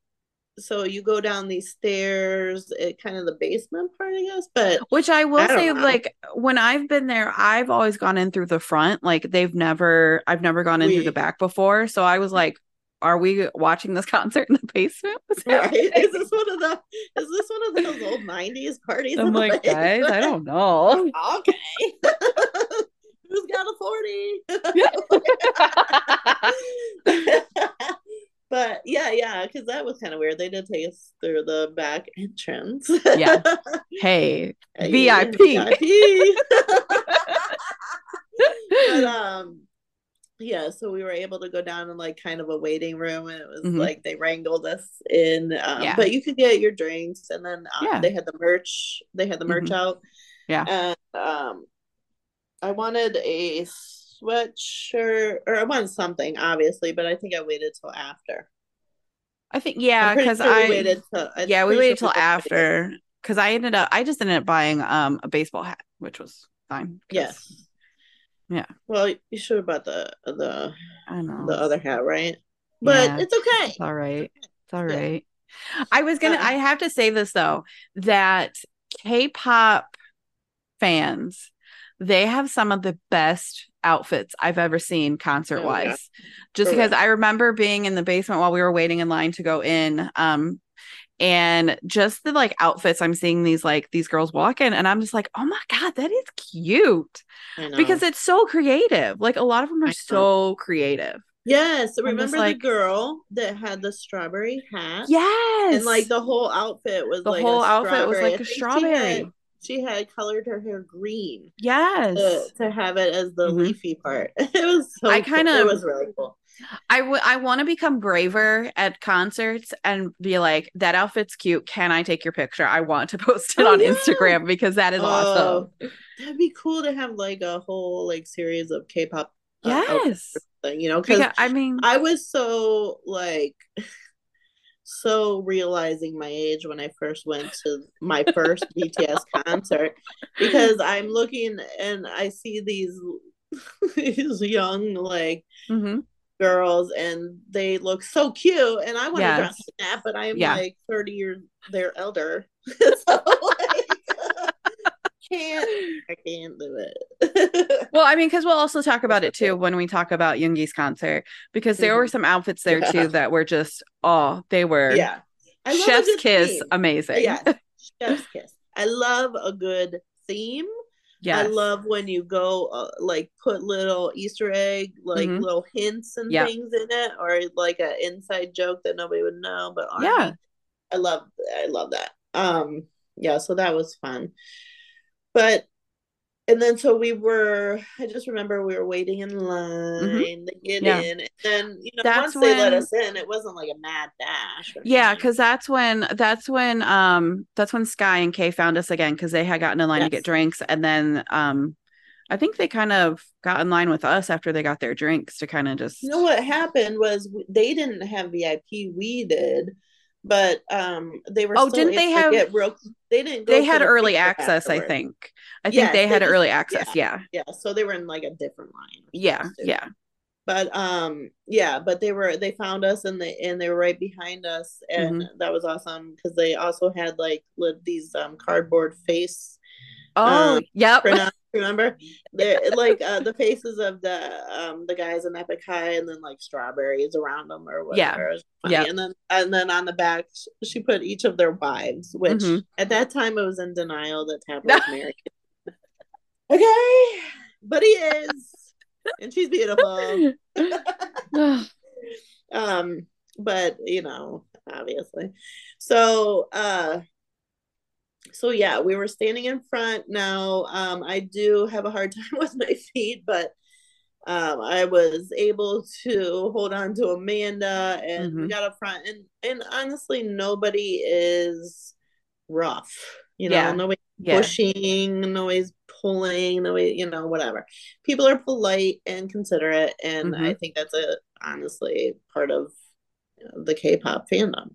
so you go down these stairs it kind of the basement part i guess but which i will I say know. like when i've been there i've always gone in through the front like they've never i've never gone in through the back before. So i was like are we watching this concert in the basement? Right? is this one of the is this one of those old 90s parties i'm like guys i don't know. Okay. Who's got a 40 but yeah yeah because that was kind of weird they did take us through the back entrance Yeah. hey Hey, VIP. VIP. but um yeah so we were able to go down in like kind of a waiting room and it was Mhm. like they wrangled us in um, Yeah. but you could get your drinks and then uh, Yeah. they had the merch they had the merch Mhm. out Yeah. and um i wanted a sweatshirt or i wanted something obviously but i think i waited till after i think yeah because sure i waited till I'm yeah we waited sure till after because i ended up i just ended up buying um a baseball hat which was fine. yes Yeah. well you should have bought the the i know the other hat right but Yeah. it's okay it's all right it's all Yeah. i was gonna Uh, i have to say this though that k-pop fans they have some of the best outfits I've ever seen concert wise. Oh, yeah. Just For because real. I remember being in the basement while we were waiting in line to go in. Um, and just the like outfits I'm seeing these like these girls walk in, and I'm just like, oh my god, that is cute because it's so creative. Like a lot of them are so creative. yes, remember like- the girl that had the strawberry hat? Yes, and like the whole outfit was The like whole a outfit was like a strawberry. She had, colored her hair green yes. to, to have it as the Mhm. leafy part. It was so. I kinda- It was really cool. I would I want to become braver at concerts and be like that outfit's cute. Can I take your picture? I want to post it Oh, on yeah. Instagram because that is awesome. Oh, That'd be cool to have like a whole like series of K-pop. uh, Yes. something, you know, Because I mean I was so like so realizing my age when I first went to my first BTS concert because I'm looking and I see these these young like Mhm. girls and they look so cute and I want to Yes. dress like that, but I'm Yeah. like 30 years their elder. so can't I can't do it. Well, I mean, because we'll also talk about it too when we talk about Yoongi's concert, because there were Mhm. some outfits there Yeah. too that were just, oh, they were yeah. Chef's kiss, theme. amazing. Yes, chef's kiss. I love a good theme. Yes. I love when you go uh, like put little Easter egg, like Mhm. little hints and Yeah. things in it, or like an inside joke that nobody would know. But Yeah. I love, I love that. Um, yeah, so that was fun. But and then so we were. I just remember we were waiting in line to get Mm-hmm. Yeah. in, and then you know That's once they let us in, it wasn't like a mad dash. Yeah, because that's when that's when um that's when Sky and Kay found us again because they had gotten in line to get drinks and then um I think they kind of got in line with us after they got their drinks to kind of just You know what happened was they didn't have VIP, we did, but um they were. Oh, still didn't they have- real? They didn't. Go they had early access, I think. I think Yes, they they had just- early access, yeah. Yeah, so they were in like a different line. Yeah, something. yeah. But um, yeah, but they were they found us and they and they were right behind us, and Mm-hmm. that was awesome because they also had like li- these um cardboard face Oh, Um, yep. printouts. Remember, they're like uh, the faces of the um the guys in Epik High, and then like strawberries around them or whatever. It was. Yeah. and then and then on the back she put each of their wives, which Mhm. at that time I was in denial that Tabitha was married. okay, but he is, and she's beautiful. um but you know obviously so uh so yeah we were standing in front now um i do have a hard time with my feet but um i was able to hold on to amanda and we Mhm. got up front and and honestly nobody is rough you know Yeah. nobody yeah. pushing, nobody's pulling, nobody, you know, whatever. People are polite and considerate, and I Mhm. think that's a honestly part of you know, the K-pop fandom.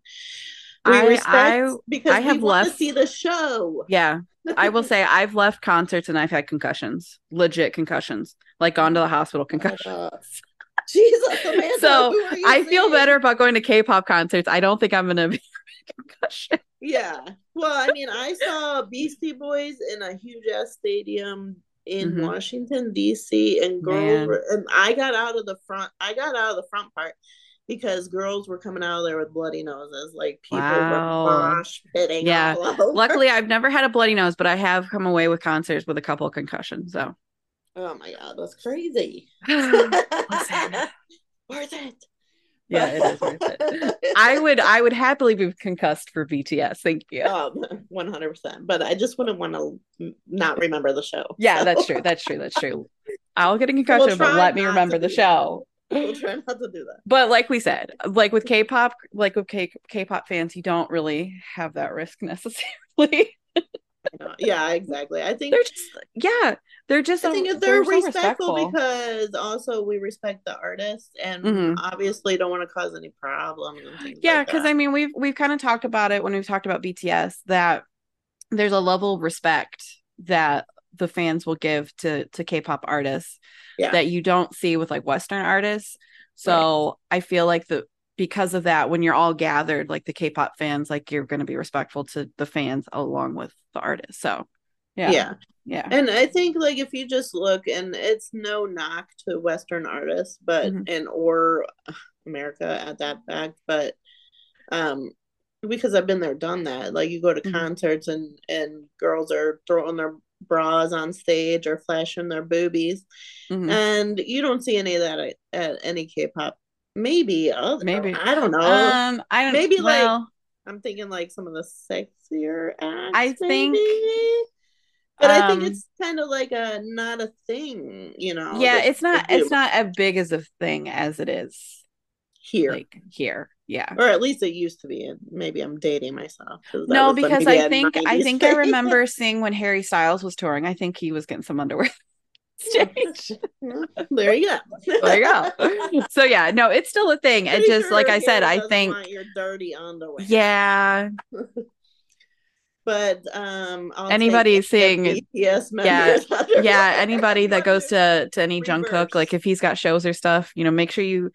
We I- respect I- because I have want to see the show. Yeah. I will say I've left concerts and I've had concussions, legit concussions, like gone to the hospital concussions. Uh, Jesus, Amanda, So, who are you I feel better about going to K-pop concerts. I don't think I'm gonna be concussion. Yeah. Well, I mean, I saw Beastie Boys in a huge ass stadium in Mhm. Washington D.C. and girls Man. and I got out of the front. I got out of the front part because girls were coming out of there with bloody noses, like people Wow. were mosh pitting. Yeah. all over. Luckily, I've never had a bloody nose, but I have come away with concerts with a couple of concussions. So oh my god, that's crazy. Worth it. yeah, it is worth it. I would I would happily be concussed for BTS. Thank you. um, one hundred percent. But I just wouldn't want to not remember the show. Yeah, so. that's true. That's true. That's true. I'll get a concussion, but let me remember the show. We'll try not to do that. But like we said, like with K-pop, like with K K-pop fans, you don't really have that risk necessarily. Yeah, exactly. I think they're just yeah, they're just I think if they're, so respectful, because also we respect the artists and Mhm. obviously don't want to cause any problems. Yeah because that. i mean we've we've kind of talked about it when we've talked about bts that there's a level of respect that the fans will give to to k-pop artists Yeah. that you don't see with like western artists so i feel like the because of that when you're all gathered like the k-pop fans like you're going to be respectful to the fans along with the artists so yeah yeah. yeah And I think like if you just look and it's no knock to Western artists, but Mhm. and or America at that fact, but um because I've been there, done that. Like you go to Mhm. concerts and and girls are throwing their bras on stage or flashing their boobies, Mhm. and you don't see any of that at, at any K-pop. Maybe other, Maybe. I don't know. um i don't maybe, like, well, I'm thinking like some of the sexier acts. I think, maybe. but I think um, it's kind of like a not a thing, you know. yeah it's not it's not as big as a thing as it is here, like here yeah or at least it used to be. And maybe I'm dating myself no because i think i 90s think i remember seeing when harry styles was touring i think he was getting some underwear stage. there you go. there you go. So yeah, no, it's still a thing. It just sure like I said, I think your dirty underwear. yeah, But um, I'll Anybody seeing- members underwear. yeah. Anybody that goes to to any Jungkook, Reverse. like if he's got shows or stuff, you know, make sure you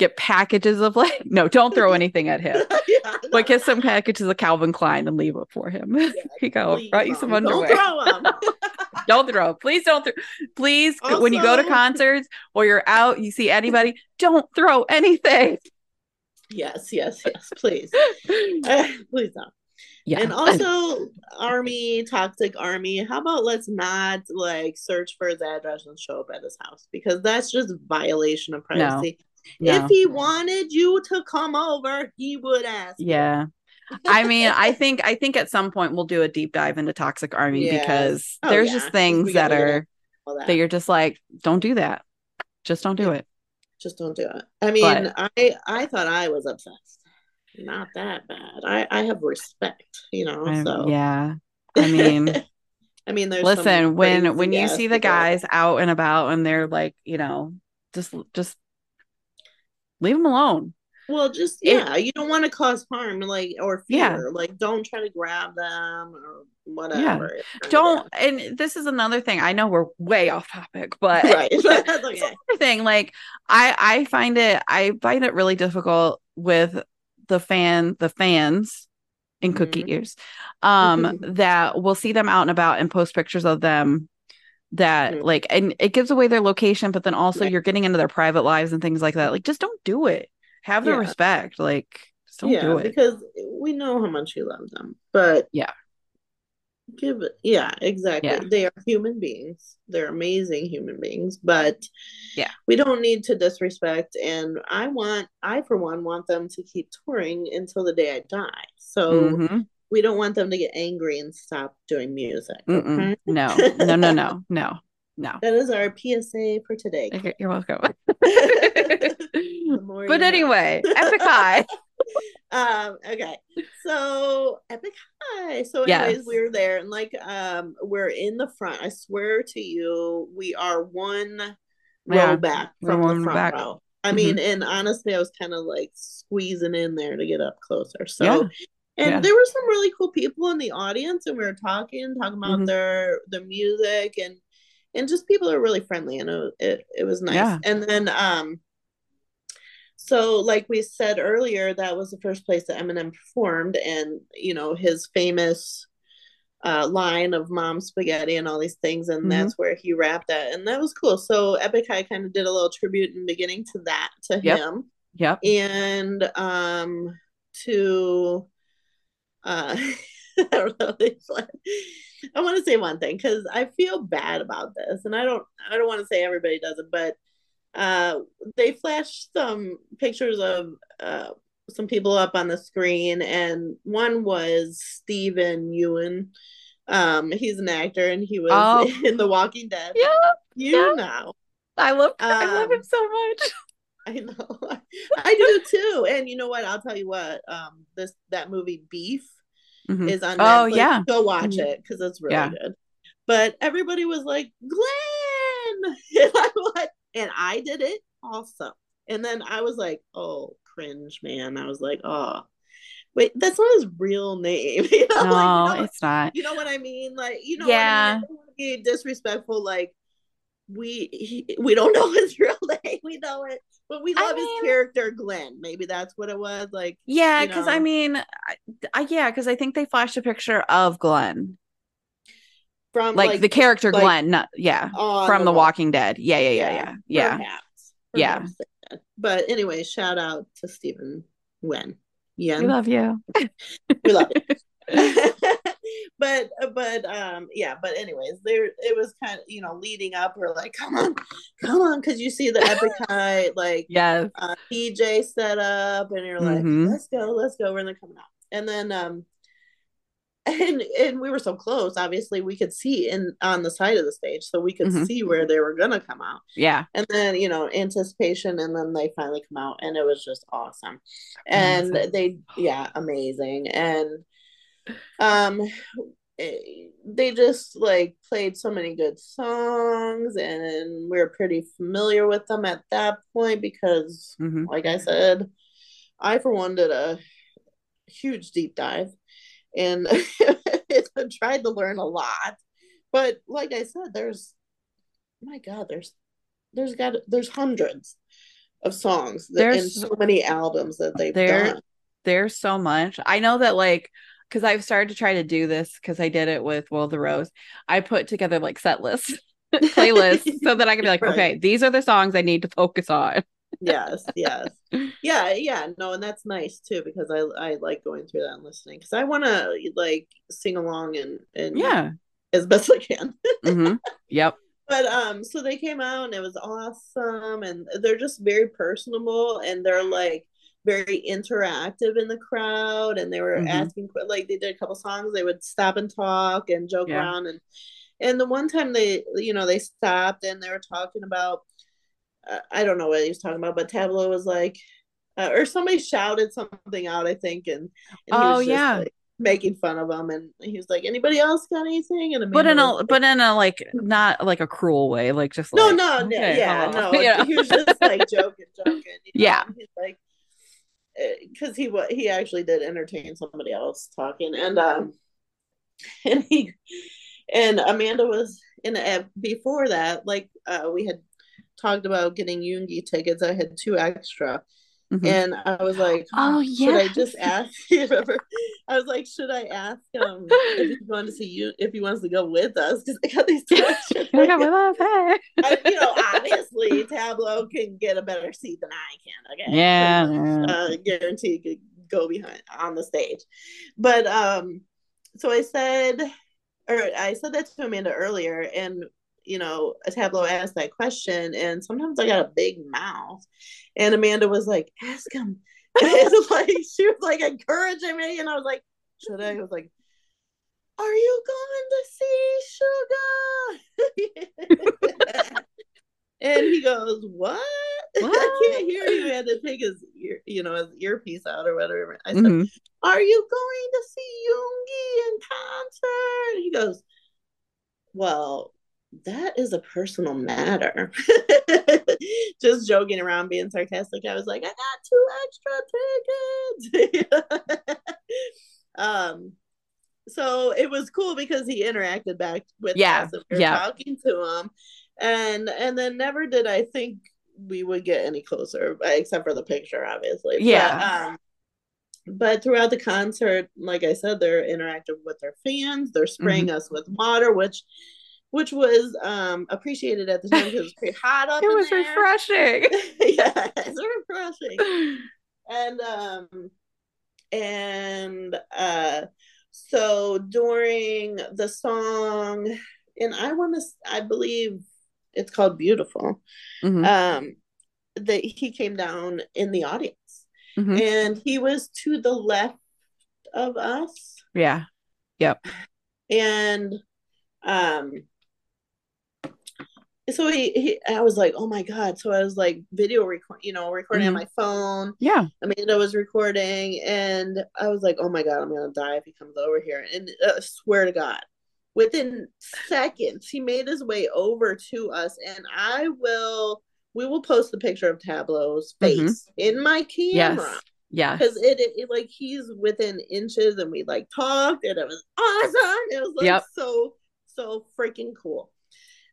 get packages of like no, don't throw anything at him. yeah, But get some packages of Calvin Klein and leave it for him. Here you go. Brought you some underwear. Don't throw don't throw. Please don't throw. Please, when you go to concerts or you're out, you see anybody, don't throw anything. yes, yes, yes. Please, eh, please don't. Yeah. And also, army, toxic army. How about let's not like search for his address and show up at his house because that's just violation of privacy. no. If he wanted you to come over, he would ask. yeah. I mean, I think I think at some point we'll do a deep dive into toxic army Yes. because Oh, there's yeah. just things that gotta look at are that. that you're just like, don't do that. Just don't do it. Just don't do it. I mean, I I thought I was obsessed. Not that bad. I I have respect, you know. I- so yeah. I mean, I mean, there's listen, when when you see the guys out and about and they're like, you know, just just leave them alone. Well, just It- yeah, you don't want to cause harm, like or fear. Yeah. Like, don't try to grab them or whatever. you're Don't and this is another thing. I know we're way off topic, but to do that. right. That's okay. thing. Like I I find it I find it really difficult with the fan the fans in cookie Mhm. ears um that we'll see them out and about and post pictures of them that Mhm. like and it gives away their location but then also you're getting into their private lives and things like that like just don't do it have the Yeah. respect like just don't yeah, do it because we know how much you love them, but Yeah. give it. Yeah, exactly. Yeah. They are human beings. They're amazing human beings, but Yeah. we don't need to disrespect. And I want, I for one, want them to keep touring until the day I die. So Mhm. We don't want them to get angry and stop doing music. Okay? no. No no no. No. No. That is our PSA for today. Okay, you're welcome. But anyway epik high. Um okay. So epik high. So anyways Yes. we were there and like um we're in the front. I swear to you we are one Yeah, row back from the front back. row. I mean and honestly i was kind of like squeezing in there to get up closer. So Yeah. And Yeah. there were some really cool people in the audience and we were talking talking about Mhm. their their music and and just people are really friendly and it, it, it was nice Yeah. and then um so like we said earlier that was the first place that eminem performed and you know his famous uh, line of mom spaghetti and all these things and Mhm. that's where he rapped at and that was cool so epik high kind of did a little tribute in the beginning to that to Yep. him yeah and um to uh I don't know. I want to say one thing because I feel bad about this, and I don't. I don't want to say everybody does it, but uh, they flashed some pictures of uh, some people up on the screen, and one was Steven Yeun. Um, he's an actor, and he was Oh. in The Walking Dead. yeah You yeah. know, i love i love Um, him so much I know. I do too. And you know what? I'll tell you what. Um, this that movie Beef Mhm. is on Oh, Netflix. yeah. Go watch Mhm. it because it's really Yeah. good. But everybody was like, Glenn! And I did it also. And then I was like, oh, cringe, man. I was like, oh, wait, that's not his real name. you know, no like, you know, it's not you know what I mean? Like, you know, Yeah. I, mean? I don't want to be disrespectful. Like, we he, we don't know his real name. We know it, but we I love mean- his character, Glenn. Maybe that's what it was. Like, yeah you because i mean I, I yeah because i think they flashed a picture of glenn from like, the character like, glenn not yeah from the walking dead yeah yeah yeah yeah yeah Perhaps. Yeah. Perhaps did. But anyway, shout out to Steven Yeun. Yeah. we love you we love it. but but um yeah, but anyways, there it was kind of you know leading up. We're like, come on, come on, because you see the epik high like yeah uh, DJ set up, and you're like, Mhm. let's go, let's go. We're coming out, and then um. And and we were so close. Obviously, we could see in on the side of the stage, so we could Mhm. see where they were gonna come out yeah and then you know anticipation and then they finally come out and it was just awesome and Amazing. they yeah amazing and um they just like played so many good songs and we are pretty familiar with them at that point because mm-hmm. like i said i for one did a huge deep dive and tried to learn a lot. But like i said there's my god there's there's got there's hundreds of songs that, there's and so many albums that they've there, done. there's so much. I know that like because I've started to try to do this because I did it with Will the Rose. I put together like set lists, playlists, so that I can be like, right. okay, these are the songs I need to focus on. yes, yes, yeah, yeah. No, and that's nice too because I I like going through that and listening because I want to like sing along and and yeah, as best I can. mm-hmm. Yep. But um, so they came out and it was awesome, and they're just very personable, and they're like very interactive in the crowd and they were mm-hmm. asking like they did a couple songs they would stop and talk and joke yeah. around and and the one time they you know they stopped and they were talking about uh, i don't know what he was talking about but tablo was like uh, or somebody shouted something out i think and, and oh yeah like, making fun of him and he was like anybody else got anything and but in a like, but in a like not like a cruel way like just no like, no okay, yeah no yeah. he was just like joking joking you know? yeah he's like because he he actually did entertain somebody else talking and um and he and Amanda was in a, before that like uh we had talked about getting Yoongi tickets. I had two extra Mm-hmm. And I was like, "Oh yeah." Should I just ask? You remember? I was like, "Should I ask him if he wants to see you? If he wants to go with us?" Because I got these questions. with us, hey. I, you know, obviously, Tablo can get a better seat than I can. Okay. Yeah. Uh, guarantee could go behind on the stage, but um, so I said, or I said that to Amanda earlier, and you know, a tablo asked that question, and sometimes I got a big mouth. And Amanda was like, ask him. And like she was like encouraging me, and I was like, should I? I was like, Are you going to see sugar? and he goes, What? what? I can't hear you. He had to take his ear, you know, his earpiece out or whatever. I said, mm-hmm. Are you going to see Yoongi in concert? He goes, Well, that is a personal matter. Just joking around, being sarcastic. I was like, I got two extra tickets. um, so it was cool because he interacted back with yeah, us. And we yeah, talking to him, and and then never did I think we would get any closer, except for the picture, obviously. Yeah. But, um, but throughout the concert, like I said, they're interactive with their fans. They're spraying mm-hmm. us with water, which which was um appreciated at the time because it was pretty hot up. it was there. refreshing. yeah, it's refreshing. and um and uh so during the song and I want to I believe it's called Beautiful. Mm-hmm. Um that he came down in the audience. Mm-hmm. And he was to the left of us. Yeah. Yep. And um so he, he I was like, oh my god. So I was like video record, you know, recording mm-hmm. on my phone. Yeah. Amanda was recording, and I was like, oh my god, I'm gonna die if he comes over here. And uh, swear to God, within seconds, he made his way over to us, and I will. We will post the picture of Tablo's mm-hmm. face mm-hmm. in my camera. Yes. Yeah. Because it, it, it, like he's within inches and we like talked and it was awesome. It was like yep. so, so freaking cool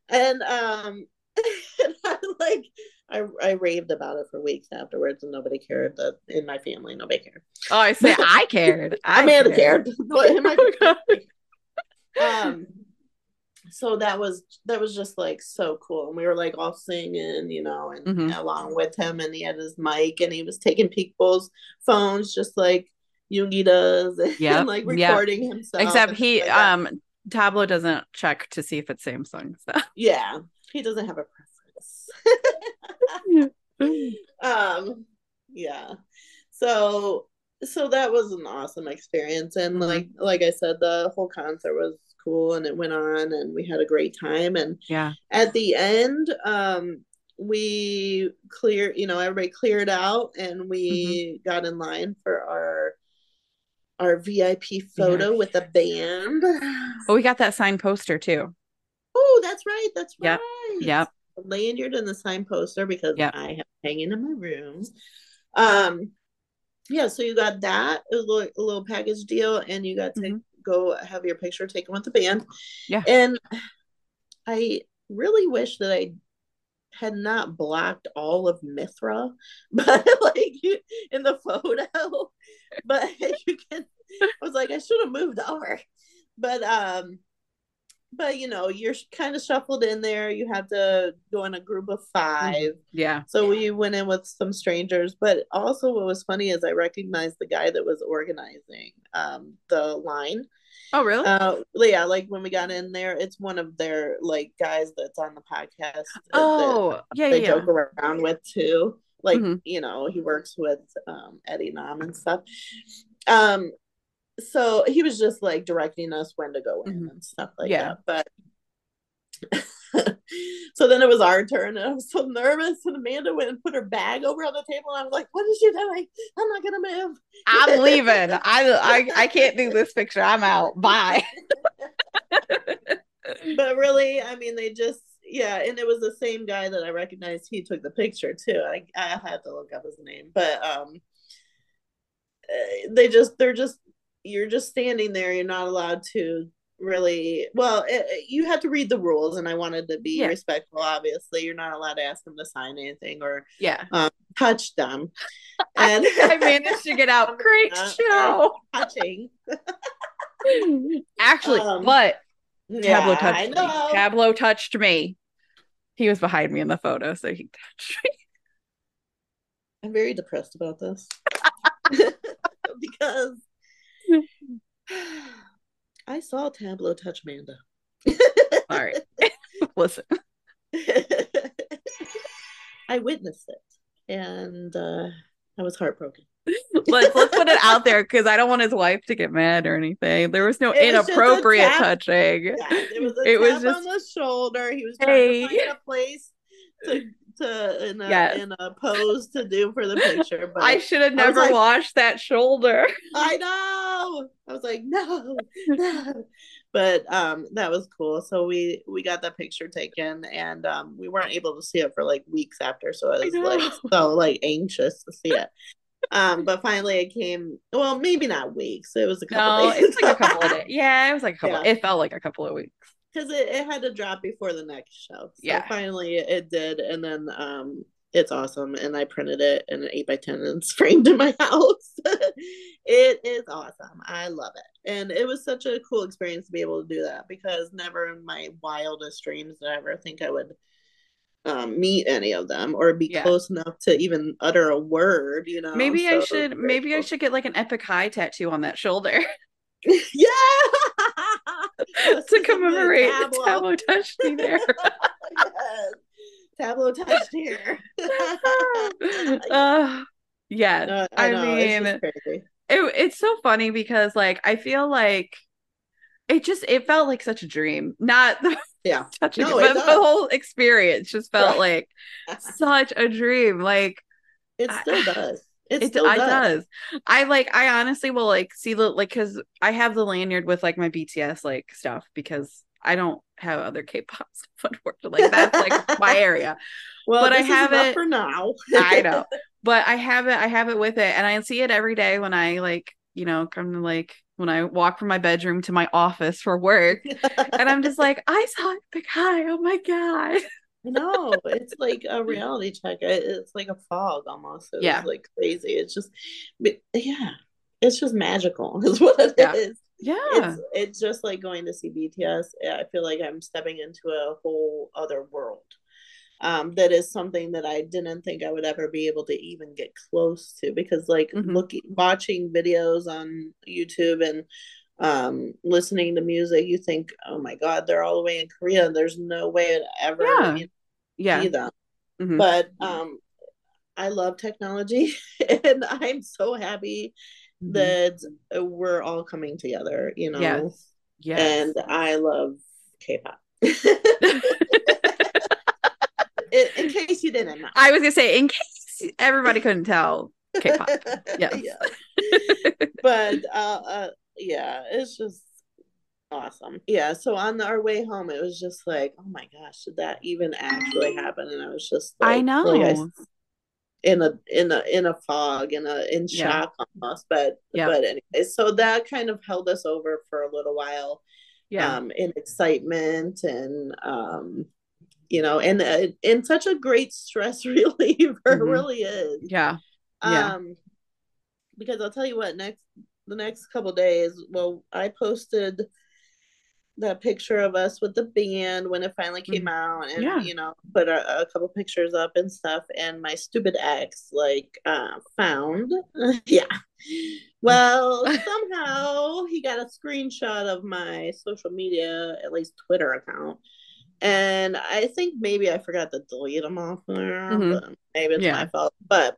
and um and I like I, I raved about it for weeks afterwards and nobody cared that in my family nobody cared. Oh i say i cared. I, may have cared. but um so that was that was just like so cool. And we were like all singing you know and mm-hmm. along with him and he had his mic and he was taking people's phones just like Yoongi does yeah like recording yep. himself except he like um Tablo doesn't check to see if it's Samsung. So yeah, he doesn't have a preference. um, yeah. So so that was an awesome experience, and mm-hmm. like like I said, the whole concert was cool, and it went on, and we had a great time. And yeah, at the end, um, we clear, you know, everybody cleared out, and we mm-hmm. got in line for our our VIP photo with a band. Oh, we got that signed poster too. Oh, that's right. That's Yep. right. Yep. A lanyard and the signed poster because Yep. I have hanging in my room. Um, yeah. So you got that a little, a little package deal, and you got to Mhm. go have your picture taken with the band. Yeah. And I really wish that I had not blocked all of Mithra, but like you, in the photo. But you can I was like, I should have moved over. But um but you know, you're kind of shuffled in there. You have to go in a group of 5 Yeah. So we went in with some strangers, but also what was funny is I recognized the guy that was organizing um the line. Oh, really? Uh yeah, like when we got in there, it's one of their like guys that's on the podcast. oh, yeah, they yeah. joke around with too. Like, Mhm. you know, he works with um Eddie Nam and stuff. Um so he was just like directing us when to go in Mhm. and stuff like Yeah. that. But so then it was our turn and I was so nervous and Amanda went and put her bag over on the table and I was like, What is she doing? I'm not gonna move. I'm leaving. I, I I can't do this picture. I'm out. Bye. but really, I mean, they just yeah, and it was the same guy that I recognized. He took the picture too. I I had to look up his name, but um, uh, they just they're just you're just standing there. You're not allowed to really well it, you have to read the rules and i wanted to be Yeah. respectful obviously you're not allowed to ask them to sign anything or Yeah. touch them and I managed to get out. Great Uh, show. touching Actually, Um, but yeah, Tablo I touched me. Tablo touched me. He was behind me in the photo, so he touched me. I'm very depressed about this because I saw Tablo touch Amanda. All right. Listen. I witnessed it and uh, I was heartbroken. Let's let's put it out there because I don't want his wife to get mad or anything. There was no It was inappropriate tap. touching. Yeah, it was a It was just- on the shoulder. He was trying Hey. to find a place to to in a, Yes. in a pose to do for the picture. But I should have never like- washed that shoulder. I know. I was like, no, no. But um that was cool. So we we got that picture taken and um we weren't able to see it for like weeks after. So I was know. like so like anxious to see it. Um, but finally it came well, maybe not weeks. It was a couple No, days. it's like a couple of days. Yeah, it was like a couple. Yeah. It felt like a couple of weeks. Because it, it had to drop before the next show. So Yeah. finally it did, and then um it's awesome. And I printed it in an eight by ten and it's framed in my house. it is awesome. I love it. And it was such a cool experience to be able to do that because never in my wildest dreams did I ever think I would um, meet any of them or be Yeah. close enough to even utter a word, you know. Maybe So I should. Maybe I should get like an epik high tattoo on that shoulder yeah to commemorate Tablo. Tablo touched me there. yes. Tablo touched here. uh, yeah, No, I, know, mean, it's it, it's so funny because like I feel like it just it felt like such a dream. Not the Yeah. touching, No, it, but the whole experience just felt like such a dream. Like It I- still does. It, it, still does. does. I like I honestly will like see the like because I have the lanyard with like my BTS like stuff because I don't have other K-pop stuff unfortunately. Like, that's like my area. Well, But I have it- for now. I know. But I have it I have it with it and I see it every day when I like, you know, come to like when I walk from my bedroom to my office for work. And I'm just like, I saw Epik High. Oh my God. No, it's like a reality check. It's like a fog almost. It's Yeah. like crazy. It's just, yeah, it's just magical. Is what it is. Yeah. Yeah. It's it's just like going to see BTS. I feel like I'm stepping into a whole other world. Um, that is something that I didn't think I would ever be able to even get close to because like Mhm. looking watching videos on YouTube and um listening to music, you think, oh my god, they're all the way in Korea. There's no way I'd ever Yeah. you know, Yeah. see them. Mhm. But um I love technology and I'm so happy Mhm. that we're all coming together, you know. Yes. Yes. And I love K-pop. in, in case you didn't know. I was gonna say, in case everybody couldn't tell, K-pop. Yes. yeah. But uh, uh yeah, it's just awesome. Yeah, so on our way home it was just like, oh my gosh, did that even actually happen? And I was just like I know. like, I- in a in a in a fog in a in Yeah. shock almost but Yeah. but anyway so that kind of held us over for a little while yeah. um in excitement and um you know and uh, and such a great stress reliever Mhm. really is yeah. yeah. um because i'll tell you what next the next couple days well i posted that picture of us with the band when it finally came out and Mm-hmm. Yeah. you know put a, a couple pictures up and stuff and my stupid ex like uh found yeah well somehow he got a screenshot of my social media at least twitter account and i think maybe i forgot to delete them off there Mhm. maybe it's Yeah. my fault but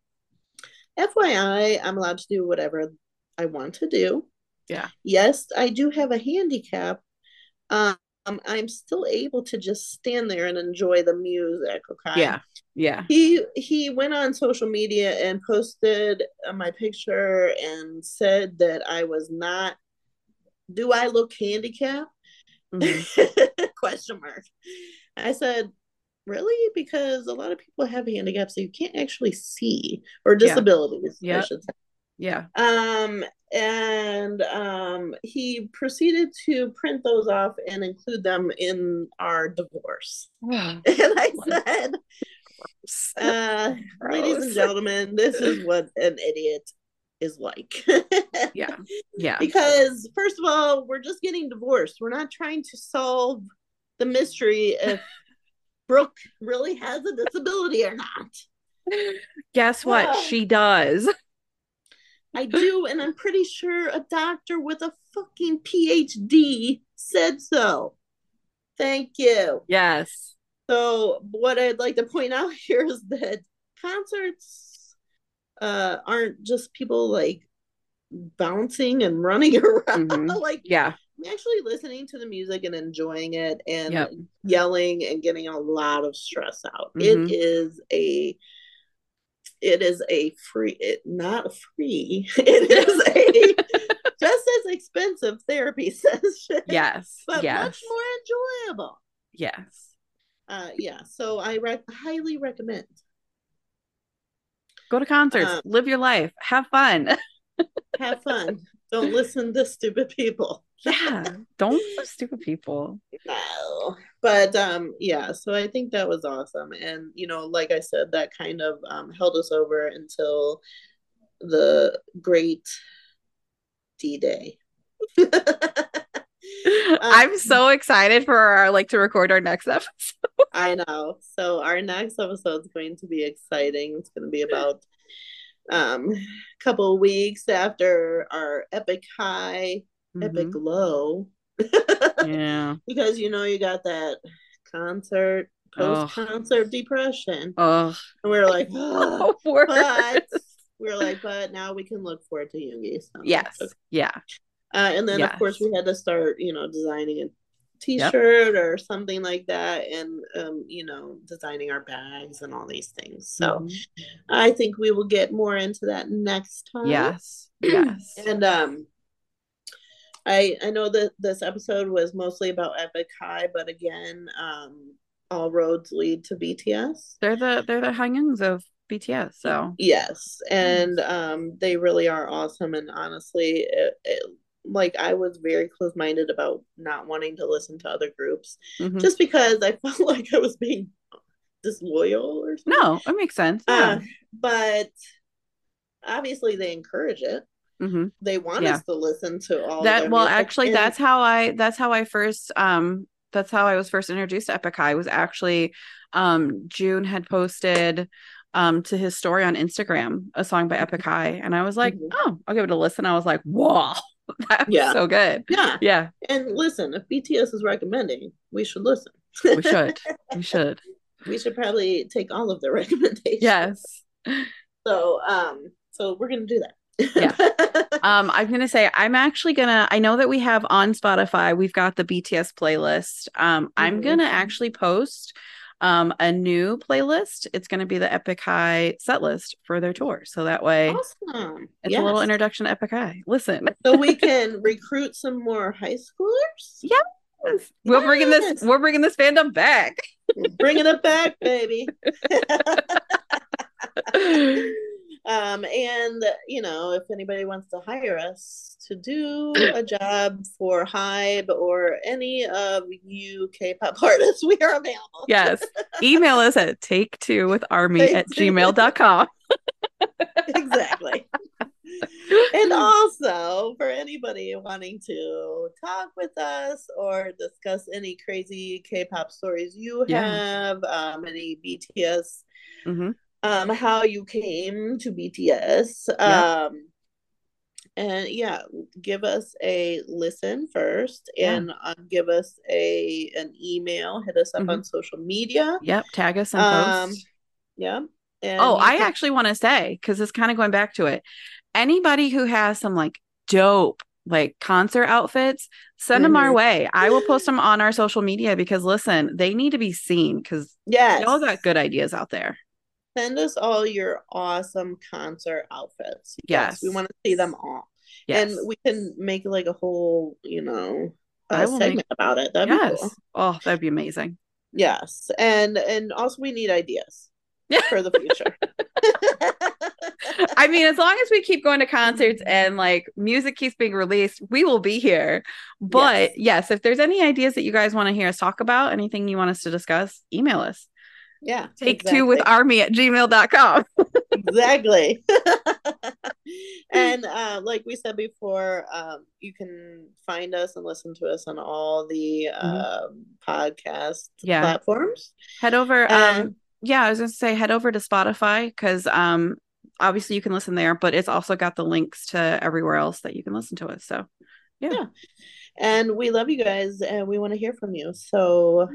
fyi i'm allowed to do whatever i want to do Yeah. yes i do have a handicap um i'm still able to just stand there and enjoy the music okay Yeah. Yeah. he he went on social media and posted uh, my picture and said that i was not do i look handicapped Mhm. question mark i said really because a lot of people have handicaps that you can't actually see or Yeah. disabilities i Yep. Yeah. um and um he proceeded to print those off and include them in our divorce and i said uh ladies and gentlemen this is what an idiot is like Yeah. Yeah. because first of all we're just getting divorced we're not trying to solve the mystery if brooke really has a disability or not Guess what? Yeah. She does. I do and i'm pretty sure a doctor with a fucking phd said so thank you Yes. so what i'd like to point out here is that concerts uh aren't just people like bouncing and running around Mhm. like Yeah. I'm actually listening to the music and enjoying it and Yep. yelling and getting a lot of stress out. Mhm. It is a it is a free it not free. It is a just as expensive therapy session. Yes. But yes. much more enjoyable. Yes. Uh yeah, so I rec- highly recommend. Go to concerts. Um, live your life. Have fun. Have fun. Don't listen to stupid people. yeah. Don't listen to stupid people. No. But um yeah, so I think that was awesome. And you know, like I said, that kind of um held us over until the great D Day. I'm so excited for our like to record our next episode. I know. So our next episode is going to be exciting. It's going to be about um a couple of weeks after our epic high, epic low. Yeah. because you know you got that concert post concert depression. Oh, And we are like, worse. but we are like, but now we can look forward to Yoongi. So yes. okay. Yeah. Uh, and then of course we had to start, you know, designing a t-shirt or something like that, and um, you know, designing our bags and all these things. So Mhm. I think we will get more into that next time. Yes. Yes. And um I I know that this episode was mostly about Epik High, but again, um all roads lead to BTS. They're the they're the Hangyungs of BTS. So Yes, and um they really are awesome and honestly it, it, like I was very close-minded about not wanting to listen to other groups mhm. just because I felt like I was being disloyal or something. no, it makes sense. Yeah. Uh, but obviously they encourage it. Hmm They want Yeah. us to listen to all That well, actually, and- that's how I that's how I first um that's how I was first introduced to Epik High was actually um June had posted um to his story on Instagram a song by Epik High and I was like, Mhm. oh, I'll give it a listen. I was like, whoa, that was Yeah. so good. yeah. Yeah, And listen, if BTS is recommending, we should listen. we should. We should. we should probably take all of the recommendations. Yes. So um so we're gonna do that. Yeah. Um, I'm gonna say I'm actually gonna. I know that we have on Spotify. We've got the BTS playlist. Um, I'm Mhm. gonna actually post um, a new playlist. It's to be the Epik High set list for their tour. So that way, awesome. it's Yes. a little introduction to Epik High. Listen, so we can recruit some more high schoolers. yes, we're bringing this. We're bringing this fandom back. Bringing it back, baby. Um, and you know, if anybody wants to hire us to do a job for Hybe or any of you K-pop artists, we are available. yes, email us at take two with army at gmail.com. exactly. and also for anybody wanting to talk with us or discuss any crazy K-pop stories you Yeah. have, um, any BTS, Mhm. Um, how you came to BTS, Yeah. um, and yeah, give us a listen first, Yeah. and uh, give us a an email. Hit us up Mhm. on social media. Yep, tag us and Um, post. Yeah. And Oh, I can- actually want to say because it's kind of going back to it. Anybody who has some like dope like concert outfits, send them our way. I will post them on our social media because listen, they need to be seen because yes, y'all got good ideas out there. Send us all your awesome concert outfits. Yes. we want to see them all, Yes. and we can make like a whole, you know, will segment about it. That'd yes. be cool. Oh, that'd be amazing. Yes, and and also we need ideas Yeah. for the future. I mean, as long as we keep going to concerts mm-hmm. and like music keeps being released, we will be here. But Yes. yes, if there's any ideas that you guys want to hear us talk about, anything you want us to discuss, email us. Yeah, Take two with army at gmail.com. exactly. and uh, like we said before, um, you can find us and listen to us on all the um podcast Mm-hmm. Yeah. platforms. Head over. Um, And yeah, I was gonna say head over to Spotify because um obviously you can listen there, but it's also got the links to everywhere else that you can listen to us. So Yeah. and we love you guys and we want to hear from you. So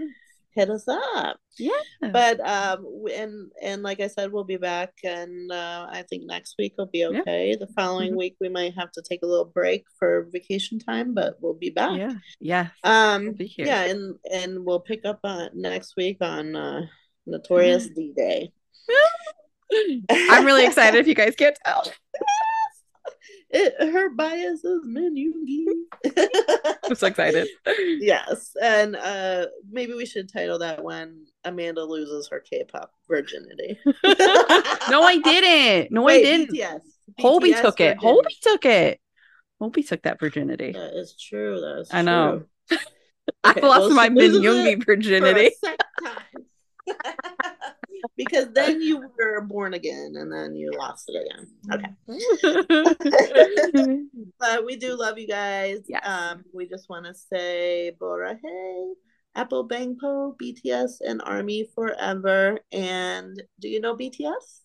hit us up. yeah. But um and and like I said, we'll be back and uh, I think next week will be Yeah. okay. The following Mhm. week we might have to take a little break for vacation time, but we'll be back. yeah. Yeah. Um We'll yeah, and and we'll pick up on next week on uh Notorious D Day. I'm really excited if you guys can't tell. It, her bias is Yoongi. I'm so excited. yes, and uh maybe we should title that when Amanda loses her K-pop virginity. no, I didn't. No, Wait, I didn't. Hobi BTS took it. Hobi took it. Hobi took that virginity. That is true. That is I know. true. I Okay, lost well, my Min Yoongi it for a virginity. because then you were born again and then you lost it again. Okay. But we do love you guys. Yes. Um, we just want to say Borahae, Apple Bangpo, BTS, and Army Forever. And do you know BTS?